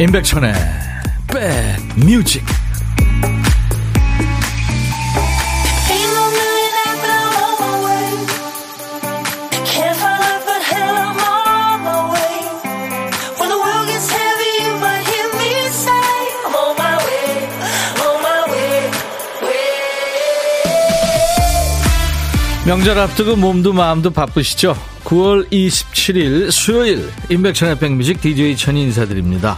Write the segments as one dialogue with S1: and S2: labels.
S1: 임백천의 백뮤직 명절 앞두고 몸도 마음도 바쁘시죠? 9월 27일 수요일 임백천의 백뮤직 DJ 천이 인사드립니다.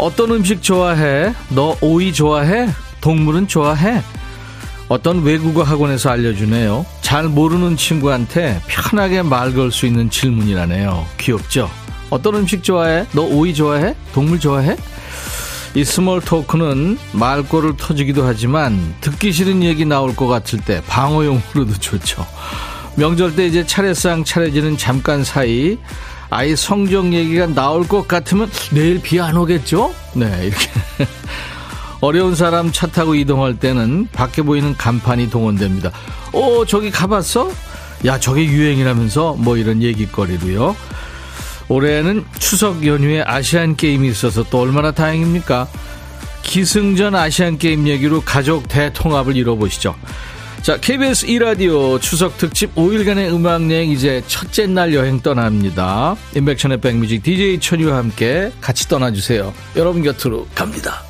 S1: 어떤 음식 좋아해? 너 오이 좋아해? 동물은 좋아해? 어떤 외국어 학원에서 알려주네요. 잘 모르는 친구한테 편하게 말 걸 수 있는 질문이라네요. 귀엽죠? 어떤 음식 좋아해? 너 오이 좋아해? 동물 좋아해? 이 small talk는 물꼬를 터주기도 하지만 듣기 싫은 얘기 나올 것 같을 때 방어용으로도 좋죠. 명절 때 이제 차례상 차려지는 잠깐 사이 아이 성적 얘기가 나올 것 같으면 내일 비 안 오겠죠? 네, 이렇게. 어려운 사람 차 타고 이동할 때는 밖에 보이는 간판이 동원됩니다. 어, 저기 가봤어? 야, 저게 유행이라면서 뭐 이런 얘기거리로요. 올해는 추석 연휴에 아시안 게임이 있어서 또 얼마나 다행입니까? 기승전 아시안 게임 얘기로 가족 대통합을 이뤄보시죠. 자, KBS 2라디오 추석 특집 5일간의 음악여행 이제 첫째 날 여행 떠납니다. 임백천의 백뮤직 DJ 천유와 함께 같이 떠나주세요. 여러분 곁으로 갑니다.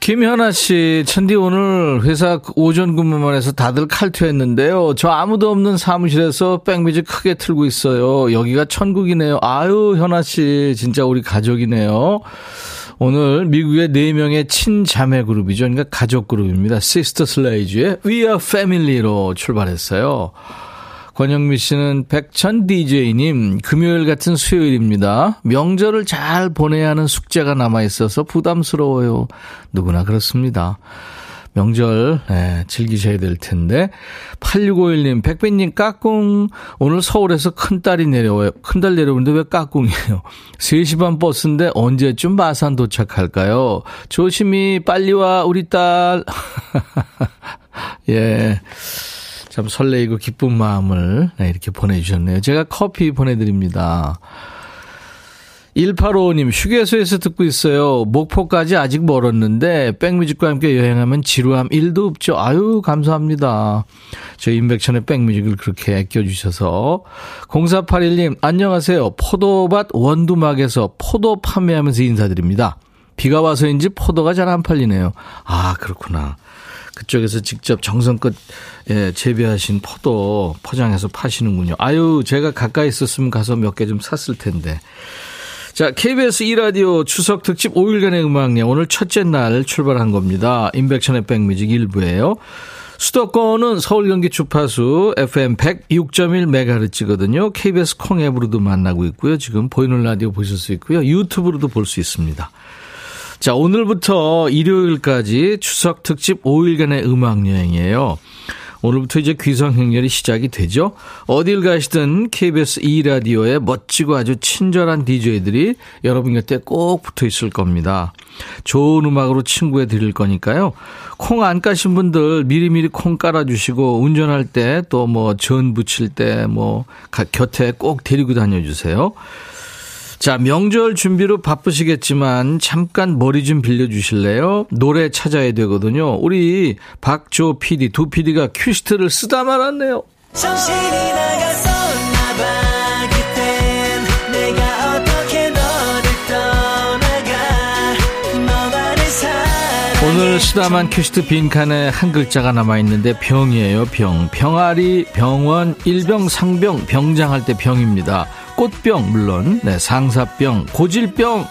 S1: 김현아 씨, 천디 오늘 회사 오전 근무만 해서 다들 칼퇴했는데요. 저 아무도 없는 사무실에서 백뮤직 크게 틀고 있어요. 여기가 천국이네요. 아유, 현아 씨, 진짜 우리 가족이네요. 오늘 미국의 4명의 친자매 그룹이죠. 그러니까 가족 그룹입니다. 시스터 슬레지의 We Are Family로 출발했어요. 권영미 씨는 백천 DJ님, 금요일 같은 수요일입니다. 명절을 잘 보내야 하는 숙제가 남아있어서 부담스러워요. 누구나 그렇습니다. 명절 네, 즐기셔야 될 텐데 8651님 백배님 까꿍 오늘 서울에서 큰딸이 내려와요 큰딸 내려오는데 왜 까꿍이에요 3시 반 버스인데 언제쯤 마산 도착할까요 조심히 빨리 와 우리 딸 예. 참 설레이고 기쁜 마음을 네, 이렇게 보내주셨네요. 제가 커피 보내드립니다. 1855님, 휴게소에서 듣고 있어요. 목포까지 아직 멀었는데, 백뮤직과 함께 여행하면 지루함 1도 없죠. 아유, 감사합니다. 저희 인백천의 백뮤직을 그렇게 아껴주셔서. 0481님, 안녕하세요. 포도밭 원두막에서 포도 판매하면서 인사드립니다. 비가 와서인지 포도가 잘 안 팔리네요. 아, 그렇구나. 그쪽에서 직접 정성껏 예, 재배하신 포도 포장해서 파시는군요. 아유, 제가 가까이 있었으면 가서 몇 개 좀 샀을 텐데. 자, KBS 2라디오 추석 특집 5일간의 음악여 오늘 첫째 날 출발한 겁니다. 인백션의 백뮤직 1부예요. 수도권은 서울 경기 주파수 FM 106.1MHz거든요. KBS 콩 앱으로도 만나고 있고요. 지금 보이는 라디오 보실 수 있고요. 유튜브로도 볼 수 있습니다. 자, 오늘부터 일요일까지 추석 특집 5일간의 음악 여행이에요. 오늘부터 이제 귀성행렬이 시작이 되죠. 어딜 가시든 KBS 2라디오에 멋지고 아주 친절한 DJ들이 여러분 곁에 꼭 붙어 있을 겁니다. 좋은 음악으로 친구해 드릴 거니까요. 콩 안 까신 분들 미리미리 콩 깔아주시고 운전할 때 또 뭐전 부칠 때뭐 곁에 꼭 데리고 다녀주세요. 자, 명절 준비로 바쁘시겠지만 잠깐 머리 좀 빌려주실래요? 노래 찾아야 되거든요. 우리 박조 PD, 두 PD가 큐시트를 쓰다 말았네요. 오늘 쓰다만 큐시트 빈칸에 한 글자가 남아있는데 병이에요, 병. 병아리, 병원, 일병, 상병, 병장할 때 병입니다. 꽃병 물론 네, 상사병 고질병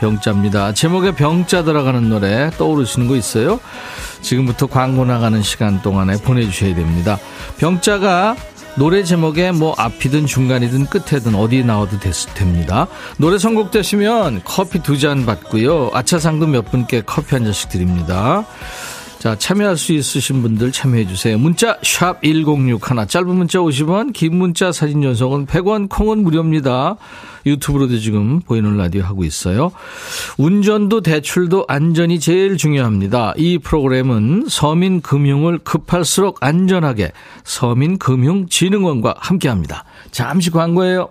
S1: 병자입니다. 제목에 병자 들어가는 노래 떠오르시는 거 있어요? 지금부터 광고 나가는 시간 동안에 보내주셔야 됩니다. 병자가 노래 제목에 뭐 앞이든 중간이든 끝에든 어디 나와도 됐, 됩니다. 노래 선곡되시면 커피 두 잔 받고요. 아차상도 몇 분께 커피 한 잔씩 드립니다. 자, 참여할 수 있으신 분들 참여해 주세요. 문자 1061, 짧은 문자 50원, 긴 문자 사진 전송은 100원, 콩은 무료입니다. 유튜브로도 지금 보이는 라디오 하고 있어요. 운전도 대출도 안전이 제일 중요합니다. 이 프로그램은 서민금융을 급할수록 안전하게 서민금융진흥원과 함께합니다. 잠시 광고예요.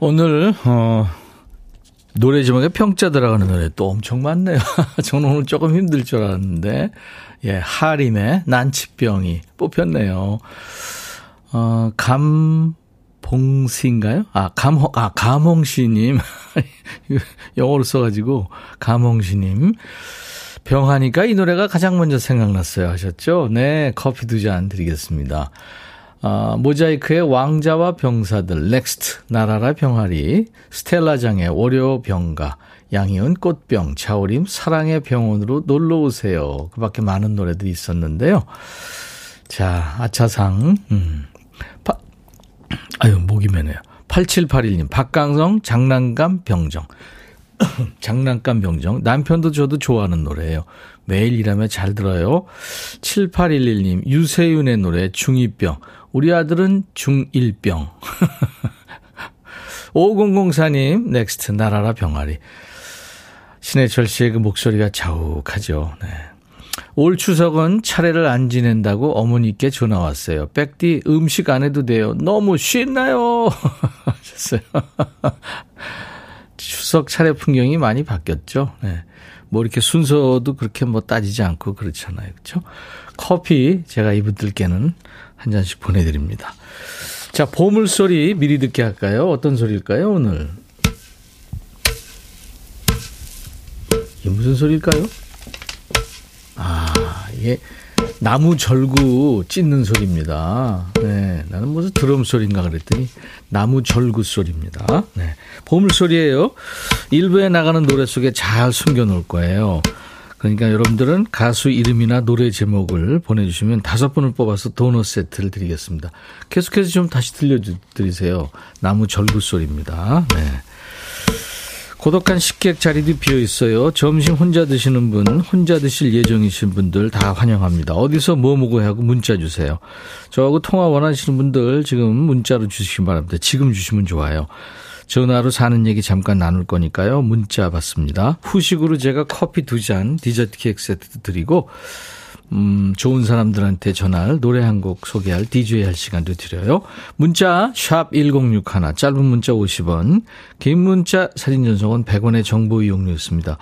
S1: 오늘 어 노래 제목에 평자 들어가는 노래 또 엄청 많네요. 저는 오늘 조금 힘들 줄 알았는데 예 하림의 난치병이 뽑혔네요. 어 감봉씨인가요? 아 감홍 아 감홍씨님 영어로 써가지고 감홍씨님 병하니까 이 노래가 가장 먼저 생각났어요 하셨죠? 네 커피 두 잔 드리겠습니다. 아, 모자이크의 왕자와 병사들, 넥스트, 날아라 병아리, 스텔라장의 월요 병가, 양희은 꽃병, 차오림, 사랑의 병원으로 놀러 오세요. 그 밖에 많은 노래들이 있었는데요. 자, 아차상, 음. 파, 아유, 목이 메네요. 8781님, 박강성, 장난감 병정. 장난감 병정. 남편도 저도 좋아하는 노래예요. 매일 일하며 잘 들어요. 7811님, 유세윤의 노래, 중2병. 우리 아들은 중1병. 5004님, 넥스트, 날아라 병아리. 신해철 씨의 그 목소리가 자욱하죠. 네. 올 추석은 차례를 안 지낸다고 어머니께 전화 왔어요. 백디 음식 안 해도 돼요. 너무 신나요. 하셨어요. 추석 차례 풍경이 많이 바뀌었죠. 네. 뭐 이렇게 순서도 그렇게 뭐 따지지 않고 그렇잖아요. 그렇죠? 커피 제가 이분들께는 한 잔씩 보내드립니다. 자, 보물소리 미리 듣게 할까요? 어떤 소리일까요, 오늘? 이게 무슨 소리일까요? 아, 이게 나무 절구 찢는 소리입니다. 네, 나는 무슨 드럼 소리인가 그랬더니 나무 절구 소리입니다. 네, 보물 소리예요. 일부에 나가는 노래 속에 잘 숨겨 놓을 거예요. 그러니까 여러분들은 가수 이름이나 노래 제목을 보내주시면 다섯 분을 뽑아서 도넛 세트를 드리겠습니다. 계속해서 좀 다시 들려드리세요. 나무 절구 소리입니다. 네. 고독한 식객 자리도 비어 있어요. 점심 혼자 드시는 분, 혼자 드실 예정이신 분들 다 환영합니다. 어디서 뭐 먹어야 하고 문자 주세요. 저하고 통화 원하시는 분들 지금 문자로 주시기 바랍니다. 지금 주시면 좋아요. 전화로 사는 얘기 잠깐 나눌 거니까요. 문자 받습니다. 후식으로 제가 커피 두 잔, 디저트 케이크 세트도 드리고, 음, 좋은 사람들한테 전화를 노래 한 곡 소개할 DJ 할 시간도 드려요. 문자, 샵 1061, 짧은 문자 50원, 긴 문자, 사진 전송은 100원의 정보 이용료였습니다.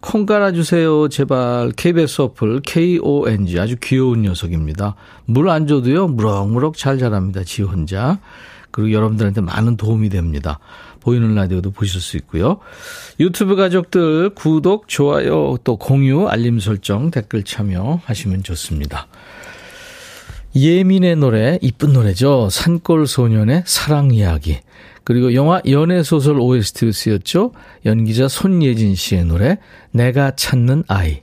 S1: 콩 깔아주세요. 제발. KBS 어플, KONG. 아주 귀여운 녀석입니다. 물 안 줘도요, 무럭무럭 잘 자랍니다. 지 혼자. 그리고 여러분들한테 많은 도움이 됩니다. 보이는 라디오도 보실 수 있고요. 유튜브 가족들 구독, 좋아요, 또 공유, 알림 설정, 댓글 참여하시면 좋습니다. 예민의 노래, 이쁜 노래죠. 산골 소년의 사랑 이야기. 그리고 영화 연애소설 OST로 쓰였죠. 연기자 손예진 씨의 노래, 내가 찾는 아이.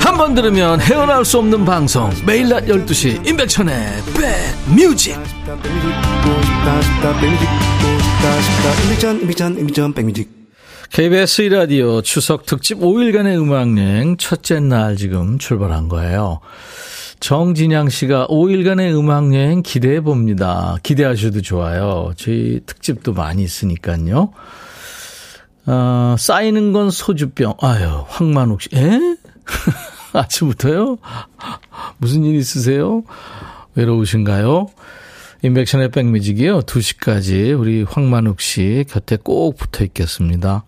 S1: 한 번 들으면 헤어나올 수 없는 방송 매일 낮 12시 임백천의 백뮤직 KBS 1라디오 추석 특집 5일간의 음악여행 첫째 날 지금 출발한 거예요. 정진양 씨가 5일간의 음악여행 기대해 봅니다. 기대하셔도 좋아요. 저희 특집도 많이 있으니까요. 어, 쌓이는 건 소주병. 아유, 황만욱 씨. 에? 아침부터요? 무슨 일 있으세요? 외로우신가요? 인백션의 백뮤직이요. 2시까지 우리 황만욱 씨 곁에 꼭 붙어 있겠습니다.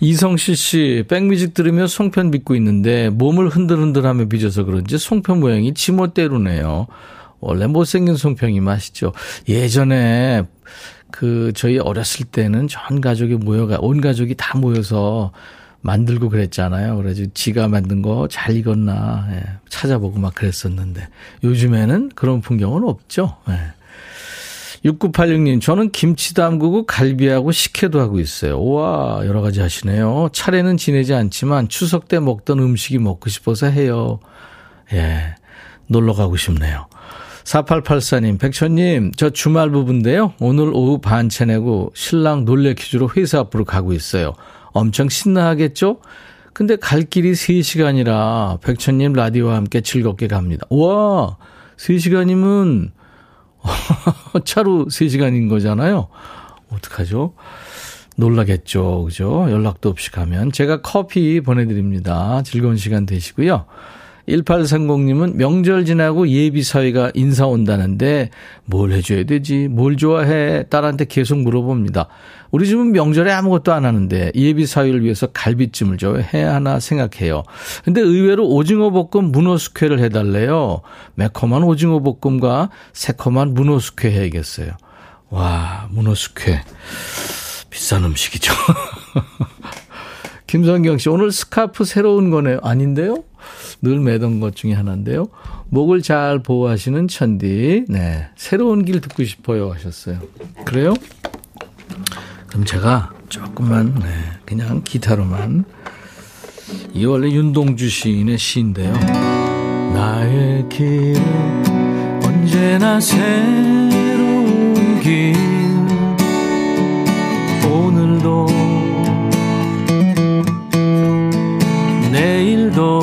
S1: 이성실 씨, 백뮤직 들으며 송편 빚고 있는데 몸을 흔들흔들하며 빚어서 그런지 송편 모양이 지멋대로네요. 원래 못생긴 송평이 맛있죠. 예전에 그 저희 어렸을 때는 전 가족이 모여가 온 가족이 다 모여서 만들고 그랬잖아요. 그래서 지가 만든 거 잘 익었나 예, 찾아보고 막 그랬었는데 요즘에는 그런 풍경은 없죠. 예. 6986님, 저는 김치 담그고 갈비하고 식혜도 하고 있어요. 우와, 여러 가지 하시네요. 차례는 지내지 않지만 추석 때 먹던 음식이 먹고 싶어서 해요. 예, 놀러 가고 싶네요. 4884님, 백천님, 저 주말 부부인데요. 오늘 오후 반채 내고 신랑 놀래 퀴즈로 회사 앞으로 가고 있어요. 엄청 신나하겠죠? 근데 갈 길이 3시간이라 백천님 라디오와 함께 즐겁게 갑니다. 우와, 3시간이면 차로 3시간인 거잖아요. 어떡하죠? 놀라겠죠. 그죠? 연락도 없이 가면. 제가 커피 보내드립니다. 즐거운 시간 되시고요. 1830님은 명절 지나고 예비 사위가 인사 온다는데 뭘 해줘야 되지? 뭘 좋아해? 딸한테 계속 물어봅니다. 우리 집은 명절에 아무것도 안 하는데 예비 사위를 위해서 갈비찜을 줘 해야 하나 생각해요. 근데 의외로 오징어 볶음 문어 숙회를 해달래요. 매콤한 오징어 볶음과 새콤한 문어 숙회 해야겠어요. 와, 문어 숙회. 비싼 음식이죠. 김성경 씨, 오늘 스카프 새로운 거네요. 아닌데요? 늘 매던 것 중에 하나인데요. 목을 잘 보호하시는 천디. 네. 새로운 길 듣고 싶어요. 하셨어요. 그래요? 그럼 제가 조금만, 네. 그냥 기타로만. 이 원래 윤동주 시인의 시인데요. 나의 길, 언제나 새로운 길. 오늘도, 내일도,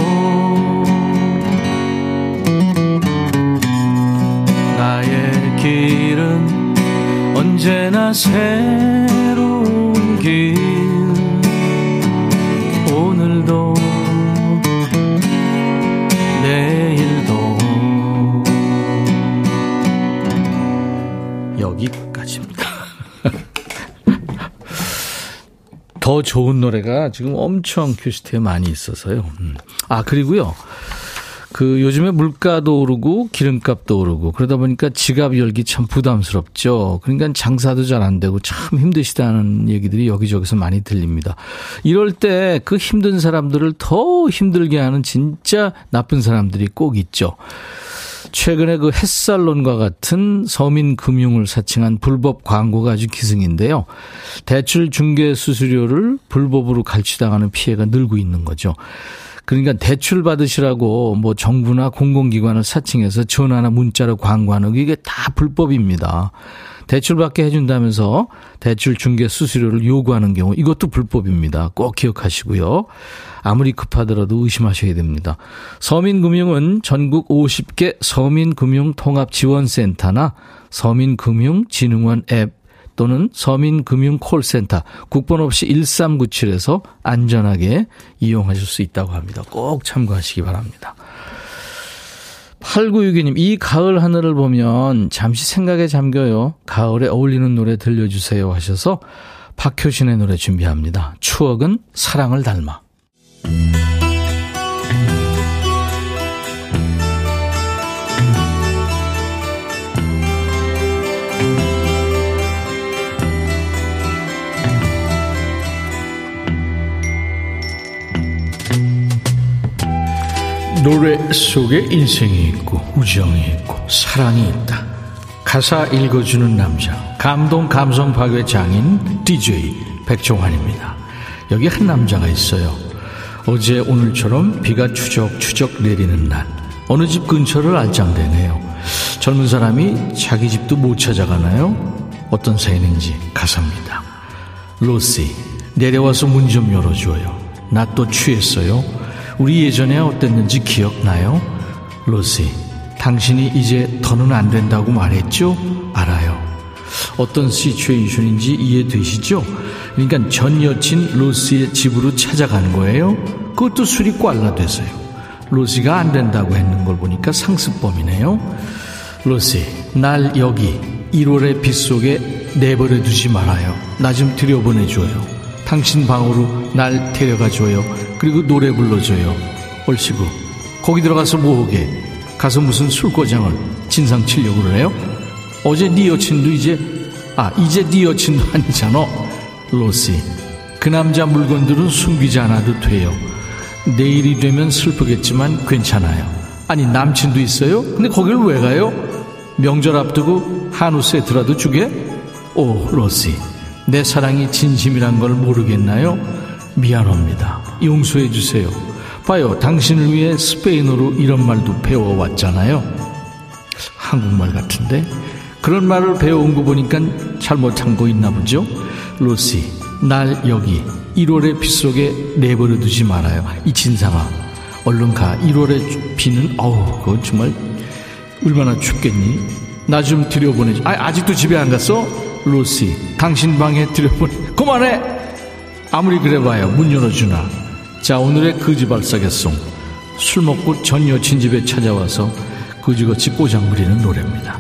S1: 언제나 새로운 길 오늘도 내일도 여기까지입니다. 더 좋은 노래가 지금 엄청 큐시트에 많이 있어서요. 음. 아, 그리고요. 그 요즘에 물가도 오르고 기름값도 오르고 그러다 보니까 지갑 열기 참 부담스럽죠. 그러니까 장사도 잘 안 되고 참 힘드시다는 얘기들이 여기저기서 많이 들립니다. 이럴 때 그 힘든 사람들을 더 힘들게 하는 진짜 나쁜 사람들이 꼭 있죠. 최근에 그 햇살론과 같은 서민금융을 사칭한 불법 광고가 아주 기승인데요. 대출 중개 수수료를 불법으로 갈취당하는 피해가 늘고 있는 거죠. 그러니까 대출 받으시라고 뭐 정부나 공공기관을 사칭해서 전화나 문자로 광고하는 게 이게 다 불법입니다. 대출 받게 해준다면서 대출 중개 수수료를 요구하는 경우 이것도 불법입니다. 꼭 기억하시고요. 아무리 급하더라도 의심하셔야 됩니다. 서민금융은 전국 50개 서민금융통합지원센터나 서민금융진흥원 앱 또는 서민금융콜센터 국번 없이 1397에서 안전하게 이용하실 수 있다고 합니다. 꼭 참고하시기 바랍니다. 8962님, 이 가을 하늘을 보면 잠시 생각에 잠겨요. 가을에 어울리는 노래 들려주세요 하셔서 박효신의 노래 준비합니다. 추억은 사랑을 닮아. 노래 속에 인생이 있고 우정이 있고 사랑이 있다. 가사 읽어주는 남자 감동 감성 파괴 장인 DJ 백종환입니다. 여기 한 남자가 있어요. 어제 오늘처럼 비가 추적추적 내리는 날 어느 집 근처를 알짱대네요. 젊은 사람이 자기 집도 못 찾아가나요? 어떤 사연인지 가사입니다. 로시 내려와서 문 좀 열어줘요. 나 또 취했어요. 우리 예전에 어땠는지 기억나요? 로시, 당신이 이제 더는 안 된다고 말했죠? 알아요. 어떤 시츄에이션인지 이해되시죠? 그러니까 전 여친 로시의 집으로 찾아간 거예요. 그것도 술이 꽐라 돼서요. 로시가 안 된다고 했는 걸 보니까 상습범이네요. 로시, 날 여기 1월의 빛 속에 내버려 두지 말아요. 나 좀 들여보내줘요. 당신 방으로 날 데려가줘요. 그리고 노래 불러줘요. 얼씨구. 거기 들어가서 뭐하게? 가서 무슨 술고장을 진상 치려고 그래요? 어제 네 여친도 이제 아 이제 네 여친도 아니잖아 로시 그 남자 물건들은 숨기지 않아도 돼요 내일이 되면 슬프겠지만 괜찮아요 아니 남친도 있어요? 근데 거길 왜 가요? 명절 앞두고 한우 세트라도 주게? 오 로시 내 사랑이 진심이란 걸 모르겠나요? 미안합니다 용서해 주세요 봐요 당신을 위해 스페인어로 이런 말도 배워왔잖아요 한국말 같은데 그런 말을 배워온 거 보니까 잘못한 거 있나 보죠? 로시, 날 여기 1월의 비 속에 내버려 두지 말아요. 이 진상아, 얼른 가. 1월의 비는 어우, 그거 정말 얼마나 춥겠니? 나 좀 들여보내줘. 아, 아직도 집에 안 갔어? 로시, 당신 방에 들여보내. 그만해! 아무리 그래봐요. 문 열어주나. 자, 오늘의 거지발싸개 song. 술 먹고 전 여친 집에 찾아와서 거지같이 꼬장 부리는 노래입니다.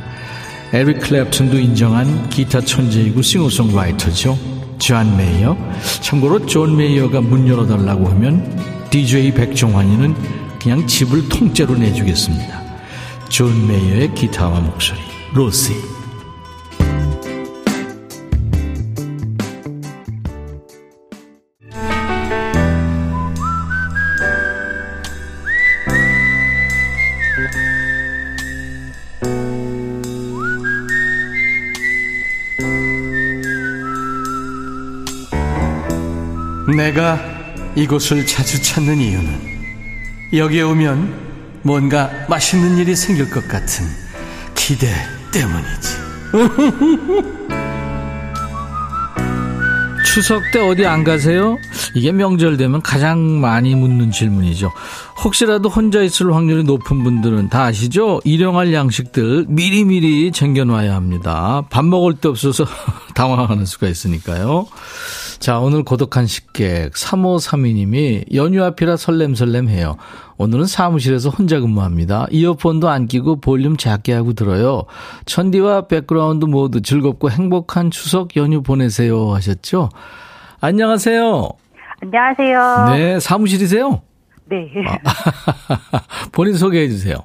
S1: 에릭 클랩튼도 인정한 기타 천재이고 싱어송라이터죠. 존 메이어. 참고로 존 메이어가 문 열어달라고 하면 DJ 백종환이는 그냥 집을 통째로 내주겠습니다. 존 메이어의 기타와 목소리. 로시.
S2: 내가 이곳을 자주 찾는 이유는 여기에 오면 뭔가 맛있는 일이 생길 것 같은 기대 때문이지.
S1: 추석 때 어디 안 가세요? 이게 명절 되면 가장 많이 묻는 질문이죠. 혹시라도 혼자 있을 확률이 높은 분들은 다 아시죠? 일용할 양식들 미리미리 챙겨놔야 합니다. 밥 먹을 데 없어서 당황하는 수가 있으니까요. 자, 오늘 고독한 식객 3532님이 연휴 앞이라 설렘설렘해요. 오늘은 사무실에서 혼자 근무합니다. 이어폰도 안 끼고 볼륨 작게 하고 들어요. 천디와 백그라운드 모두 즐겁고 행복한 추석 연휴 보내세요 하셨죠? 안녕하세요.
S3: 안녕하세요.
S1: 네, 사무실이세요?
S3: 네.
S1: 아, 본인 소개해 주세요.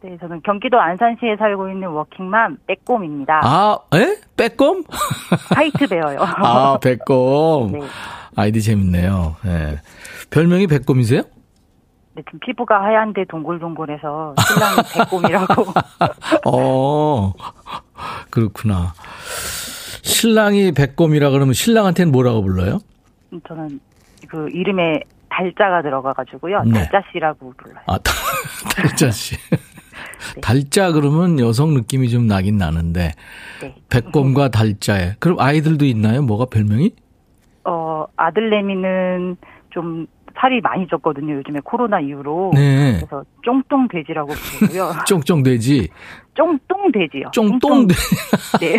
S3: 네, 저는 경기도 안산시에 살고 있는 워킹맘 빼꼼입니다.
S1: 아, 에? 빼꼼?
S3: 화이트 베어요.
S1: 아, 빼꼼.
S3: 네.
S1: 아이디 재밌네요. 네. 별명이 빼꼼이세요?
S3: 네, 지금 피부가 하얀데 동글동글해서 신랑이 빼꼼이라고.
S1: 어, 그렇구나. 신랑이 빼꼼이라 그러면 신랑한테는 뭐라고 불러요?
S3: 저는 그 이름에 달자가 들어가가지고요.
S1: 네.
S3: 달자 씨라고 불러요.
S1: 아, 달- 달자 씨. 달자 그러면 여성 느낌이 좀 나긴 나는데
S3: 네.
S1: 백곰과 달자에 그럼 아이들도 있나요? 뭐가 별명이?
S3: 어, 아들내미는 좀 살이 많이 쪘거든요. 요즘에 코로나 이후로.
S1: 네.
S3: 그래서 쫑똥 돼지라고 부르고요.
S1: 쫑쫑 돼지.
S3: 쫑똥 돼지요.
S1: 쫑똥돼.
S3: 네.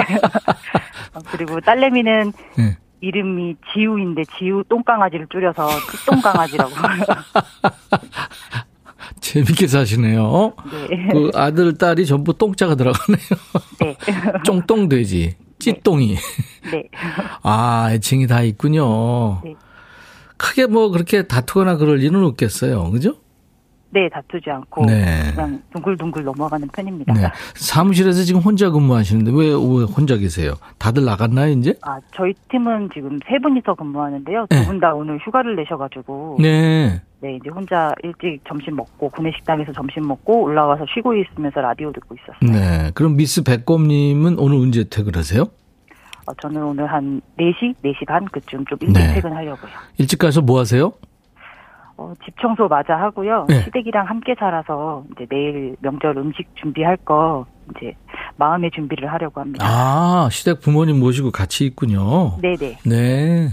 S3: 어, 그리고 딸내미는
S1: 네.
S3: 이름이 지우인데 지우 똥강아지를 줄여서 똥강아지라고.
S1: 재밌게 사시네요.
S3: 네.
S1: 그 아들 딸이 전부 똥자가 들어가네요.
S3: 네.
S1: 쫑똥돼지. 찌똥이.
S3: 네.
S1: 아, 애칭이 다 있군요.
S3: 네.
S1: 크게 뭐 그렇게 다투거나 그럴 일은 없겠어요. 그죠?
S3: 네, 다투지 않고
S1: 네.
S3: 그냥 둥글둥글 넘어가는 편입니다.
S1: 네. 사무실에서 지금 혼자 근무하시는데 왜, 왜 혼자 계세요? 다들 나갔나요, 이제?
S3: 아, 저희 팀은 지금 세 분이서 근무하는데요.
S1: 네.
S3: 두분 다 오늘 휴가를 내셔가지고
S1: 네.
S3: 네, 이제 혼자 일찍 점심 먹고 구내식당에서 점심 먹고 올라와서 쉬고 있으면서 라디오 듣고 있었어요.
S1: 네. 그럼 미스 백곰님은 오늘 언제 퇴근하세요?
S3: 어, 저는 오늘 한 4시, 4시 반 그쯤 좀 일찍
S1: 네.
S3: 퇴근하려고요.
S1: 일찍 가서 뭐 하세요?
S3: 어, 집 청소 마저 하고요.
S1: 네.
S3: 시댁이랑 함께 살아서 이제 내일 명절 음식 준비할 거 이제 마음의 준비를 하려고 합니다.
S1: 아, 시댁 부모님 모시고 같이 있군요.
S3: 네네.
S1: 네.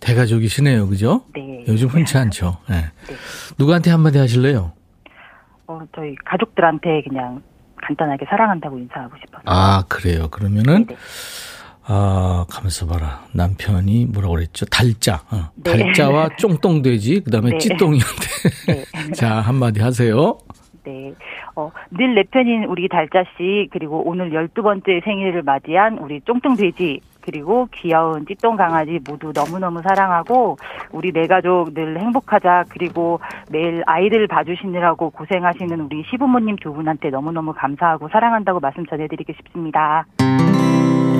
S1: 대가족이시네요. 그죠?
S3: 네.
S1: 요즘 흔치 않죠. 네.
S3: 네.
S1: 누구한테 한마디 하실래요?
S3: 어, 저희 가족들한테 그냥 간단하게 사랑한다고 인사하고 싶어서.
S1: 아, 그래요. 그러면은,
S3: 네네.
S1: 아, 가면서 봐라. 남편이 뭐라고 그랬죠? 달자. 어.
S3: 네.
S1: 달자와 쫑똥돼지, 그 다음에
S3: 네.
S1: 찌똥이한테.
S3: 네.
S1: 자, 한마디 하세요.
S3: 네. 어, 늘 내 편인 우리 달자 씨, 그리고 오늘 12번째 생일을 맞이한 우리 쫑뚱돼지, 그리고 귀여운 찌똥 강아지 모두 너무너무 사랑하고 우리 네 가족 늘 행복하자 그리고 매일 아이들 봐주시느라고 고생하시는 우리 시부모님 두 분한테 너무너무 감사하고 사랑한다고 말씀 전해드리고 싶습니다.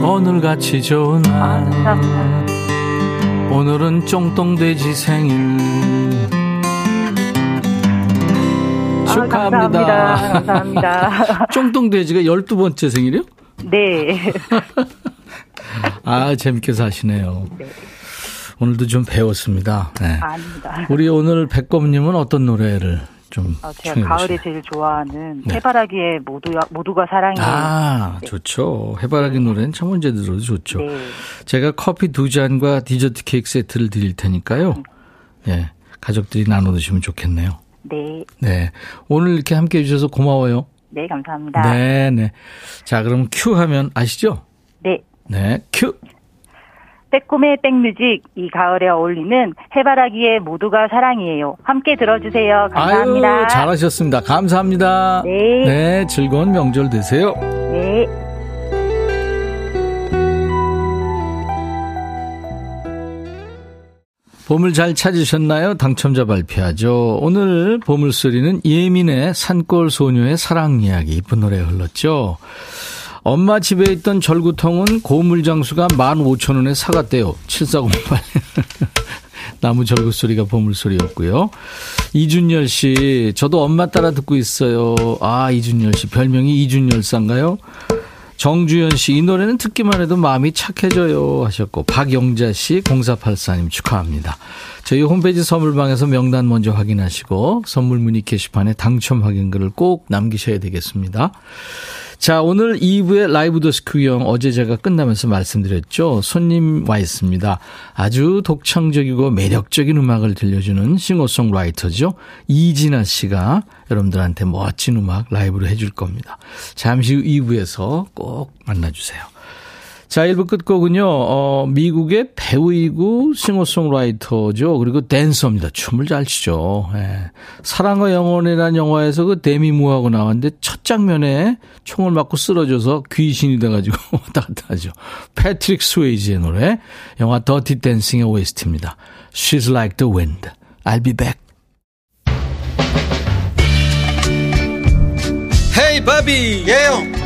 S1: 오늘같이 좋은 날
S3: 아, 감사합니다.
S1: 오늘은 쫑똥돼지 생일
S3: 아,
S1: 축하합니다.
S3: 감사합니다. 감사합니다.
S1: 쫑똥돼지가 12번째 생일이요?
S3: 네.
S1: 아, 재밌게 사시네요. 오늘도 좀 배웠습니다. 네.
S3: 아닙니다.
S1: 우리 오늘 백검님은 어떤 노래를 좀
S3: 어, 제가 가을에? 제일 좋아하는
S1: 네.
S3: 해바라기의 모두, 모두가 사랑해.
S1: 아, 좋죠. 해바라기 노래는 참 언제 들어도 좋죠.
S3: 네.
S1: 제가 커피 두 잔과 디저트 케이크 세트를 드릴 테니까요. 예. 가족들이 나눠 드시면 좋겠네요.
S3: 네.
S1: 네. 오늘 이렇게 함께 해주셔서 고마워요.
S3: 네, 감사합니다.
S1: 네, 네. 자, 그럼 큐 하면 아시죠?
S3: 네.
S1: 네, 큐.
S3: 빼꼼의 백뮤직 이 가을에 어울리는 해바라기의 모두가 사랑이에요. 함께 들어주세요. 감사합니다.
S1: 아유, 잘하셨습니다. 감사합니다.
S3: 네.
S1: 네, 즐거운 명절 되세요.
S3: 네.
S1: 보물 잘 찾으셨나요? 당첨자 발표하죠. 오늘 보물 소리는 예민의 산골 소녀의 사랑 이야기 이쁜 노래 흘렀죠. 엄마 집에 있던 절구통은 고물 장수가 15,000원에 사갔대요. 7408. 나무 절구 소리가 보물 소리였고요. 이준열 씨, 저도 엄마 따라 듣고 있어요. 아, 이준열 씨, 별명이 이준열사인가요? 정주현 씨, 이 노래는 듣기만 해도 마음이 착해져요 하셨고, 박영자 씨, 0484님 축하합니다. 저희 홈페이지 선물방에서 명단 먼저 확인하시고, 선물 문의 게시판에 당첨 확인글을 꼭 남기셔야 되겠습니다. 자, 오늘 2부의 라이브 더스크 형 어제 제가 끝나면서 말씀드렸죠. 손님 와 있습니다. 아주 독창적이고 매력적인 음악을 들려주는 싱어송라이터죠. 이진아 씨가 여러분들한테 멋진 음악 라이브로 해줄 겁니다. 잠시 후 2부에서 꼭 만나주세요. 자, 1부 끝곡은요, 어, 미국의 배우이고 싱어송라이터죠. 그리고 댄서입니다. 춤을 잘 추죠. 예. 사랑과 영혼이라는 영화에서 그 데미 무어하고 나왔는데 첫 장면에 총을 맞고 쓰러져서 귀신이 돼가지고 왔다 갔다 하죠. 패트릭 스웨이지의 노래, 영화 더티 댄싱의 OST입니다. She's like the wind. I'll be back. Hey 바비
S4: 예영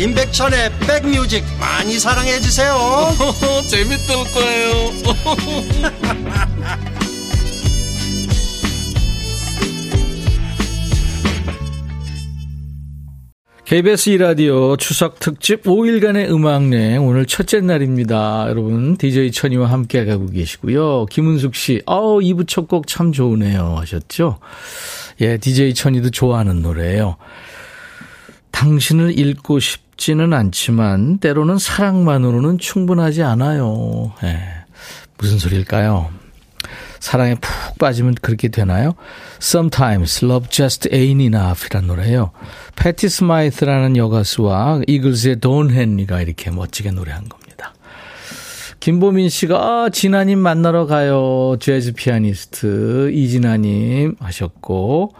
S4: 임백천의 백뮤직 많이 사랑해 주세요
S1: 재밌을 거예요 KBS 2라디오 추석 특집 5일간의 음악여행 오늘 첫째 날입니다. 여러분 DJ 천이와 함께 가고 계시고요. 김은숙 씨, 어우 2부 첫 곡 참 좋으네요 하셨죠? 예, DJ 천이도 좋아하는 노래예요. 당신을 잃고 싶 지는 않지만 때로는 사랑만으로는 충분하지 않아요. 예, 무슨 소리일까요? 사랑에 푹 빠지면 그렇게 되나요? Sometimes Love Just Ain't Enough 이란 노래예요. 패티 스마이트라는 여가수와 이글스의 Don Henley가 이렇게 멋지게 노래한 겁니다. 김보민 씨가 아, 진아님 만나러 가요. 재즈 피아니스트 이진아님 하셨고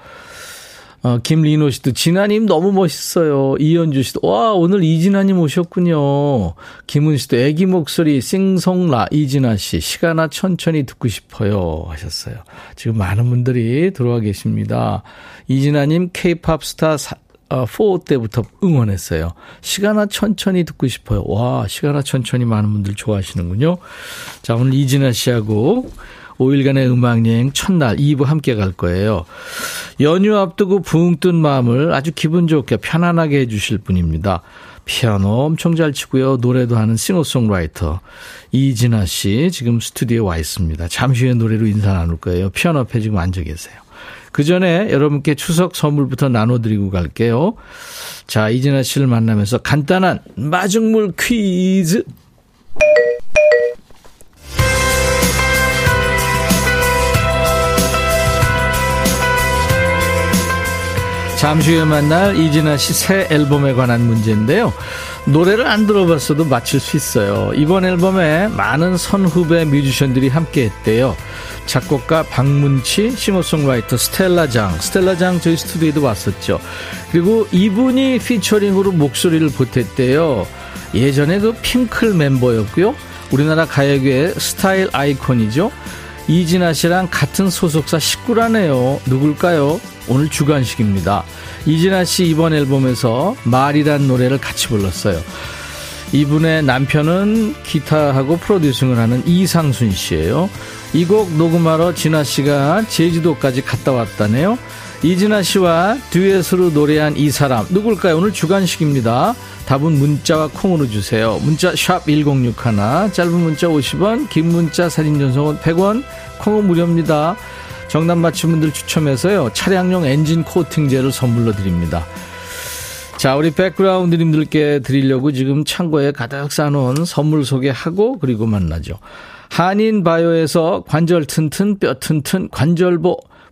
S1: 어, 김리노 씨도 진아님 너무 멋있어요. 이현주 씨도 와 오늘 이진아님 오셨군요. 김은 씨도 애기 목소리 싱송라 이진아 씨 시간아 천천히 듣고 싶어요 하셨어요. 지금 많은 분들이 들어와 계십니다. 이진아님 K-팝 스타 사, 어, 4 때부터 응원했어요. 시간아 천천히 듣고 싶어요. 와 시간아 천천히 많은 분들 좋아하시는군요. 자 오늘 이진아 씨하고 5일간의 음악여행 첫날 2부 함께 갈 거예요. 연휴 앞두고 붕 뜬 마음을 아주 기분 좋게 편안하게 해주실 분입니다. 피아노 엄청 잘 치고요. 노래도 하는 싱어송라이터 이진아 씨 지금 스튜디오에 와 있습니다. 잠시 후에 노래로 인사 나눌 거예요. 피아노 앞에 지금 앉아 계세요. 그 전에 여러분께 추석 선물부터 나눠드리고 갈게요. 자, 이진아 씨를 만나면서 간단한 마중물 퀴즈 잠시 후에 만날 이진아 씨 새 앨범에 관한 문제인데요. 노래를 안 들어봤어도 맞출 수 있어요. 이번 앨범에 많은 선후배 뮤지션들이 함께 했대요. 작곡가 박문치, 싱어송라이터 스텔라장. 스텔라장 저희 스튜디오에도 왔었죠. 그리고 이분이 피처링으로 목소리를 보탰대요. 예전에 그 핑클 멤버였고요. 우리나라 가요계의 스타일 아이콘이죠. 이진아 씨랑 같은 소속사 식구라네요. 누굴까요? 오늘 주관식입니다. 이진아 씨 이번 앨범에서 말이란 노래를 같이 불렀어요. 이분의 남편은 기타하고 프로듀싱을 하는 이상순 씨예요. 이 곡 녹음하러 진아 씨가 제주도까지 갔다 왔다네요. 이진아 씨와 듀엣으로 노래한 이 사람 누굴까요? 오늘 주관식입니다. 답은 문자와 콩으로 주세요. 문자 샵 1061, 짧은 문자 50원, 긴 문자 사진 전송은 100원, 콩은 무료입니다. 정답 맞힌 분들 추첨해서요. 차량용 엔진 코팅제를 선물로 드립니다. 자, 우리 백그라운드님들께 드리려고 지금 창고에 가득 싸놓은 선물 소개하고 그리고 만나죠. 한인 바이오에서 관절 튼튼 뼈 튼튼 관절보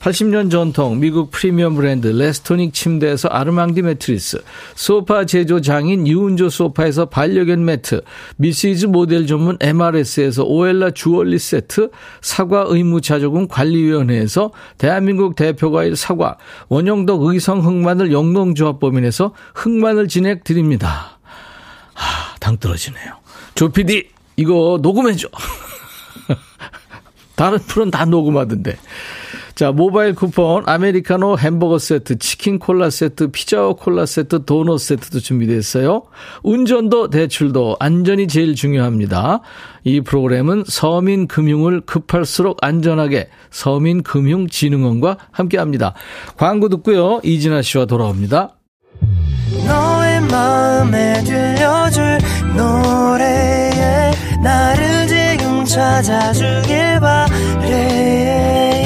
S1: 80년 전통 미국 프리미엄 브랜드 레스토닉 침대에서 아르망디 매트리스, 소파 제조 장인 유운조 소파에서 반려견 매트, 미시즈 모델 전문 MRS에서 오엘라 주얼리 세트, 사과 의무자조금 관리위원회에서 대한민국 대표과일 사과, 원형덕 의성 흑마늘 영농조합법인에서 흑마늘 진액 드립니다. 하, 당 떨어지네요. 조피디, 이거 녹음해줘. 다른 프로는 다 녹음하던데. 자, 모바일 쿠폰, 아메리카노 햄버거 세트, 치킨 콜라 세트, 피자와 콜라 세트, 도넛 세트도 준비됐어요. 운전도 대출도 안전이 제일 중요합니다. 이 프로그램은 서민금융을 급할수록 안전하게 서민금융진흥원과 함께 합니다. 광고 듣고요. 이진아 씨와 돌아옵니다. 너의 마음에 들려줄 노래에 나를 지금 찾아주길 바래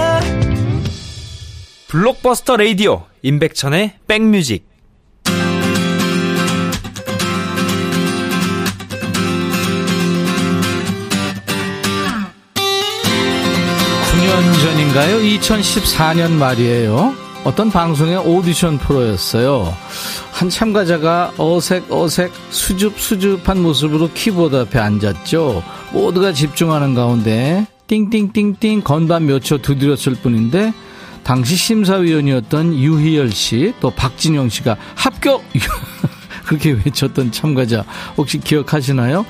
S2: 블록버스터 레이디오 임백천의 백뮤직
S1: 9년 전인가요? 2014년 말이에요. 어떤 방송의 오디션 프로였어요. 한 참가자가 어색 어색 수줍 수줍한 모습으로 키보드 앞에 앉았죠. 모두가 집중하는 가운데 띵띵띵띵 건반 몇 초 두드렸을 뿐인데 당시 심사위원이었던 유희열 씨, 또 박진영 씨가 합격! 그렇게 외쳤던 참가자 혹시 기억하시나요?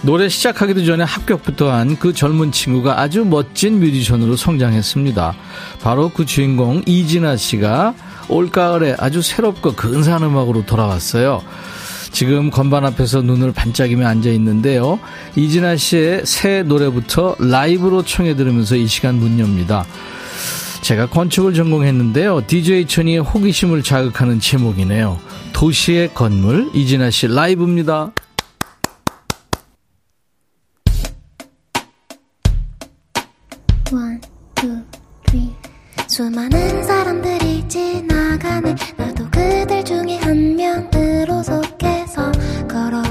S1: 노래 시작하기도 전에 합격부터 한 그 젊은 친구가 아주 멋진 뮤지션으로 성장했습니다. 바로 그 주인공 이진아 씨가 올가을에 아주 새롭고 근사한 음악으로 돌아왔어요. 지금 건반 앞에서 눈을 반짝이며 앉아 있는데요. 이진아 씨의 새 노래부터 라이브로 청해 들으면서 이 시간 문 엽니다. 제가 건축을 전공했는데요. DJ 천이의 호기심을 자극하는 제목이네요. 도시의 건물 이진아 씨 라이브입니다.
S5: 수많은 사람들이 지나가네 나도 그들 중에 한 명으로 속해서 걸어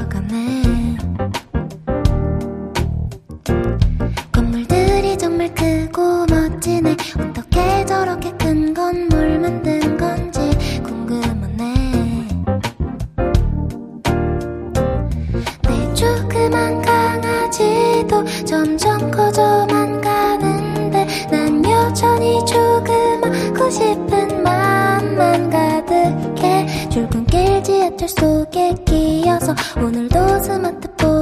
S5: 커져만 가는데 난 여전히 조그맣고 싶은 마음만 가득해. 출근길 지하철 속에 끼어서 오늘도 스마트폰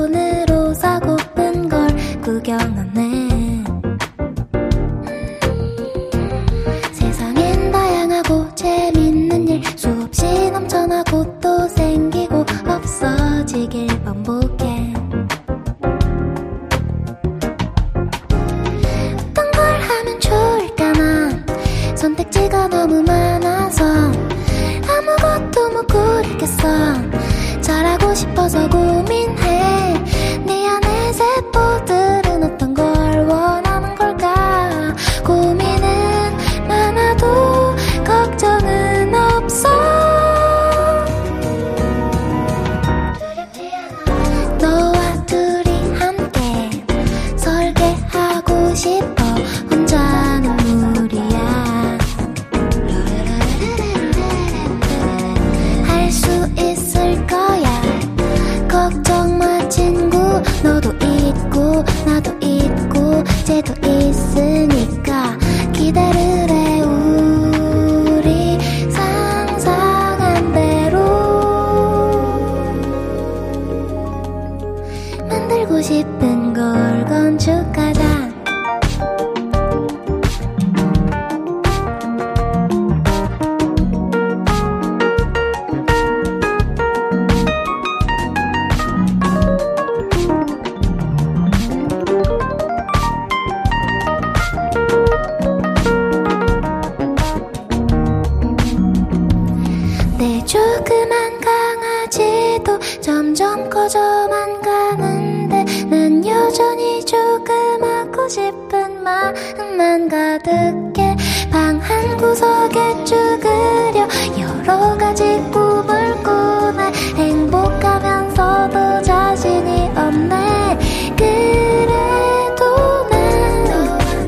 S5: 꿈을 꾸네 행복하면서도 자신이 없네. 그래도 난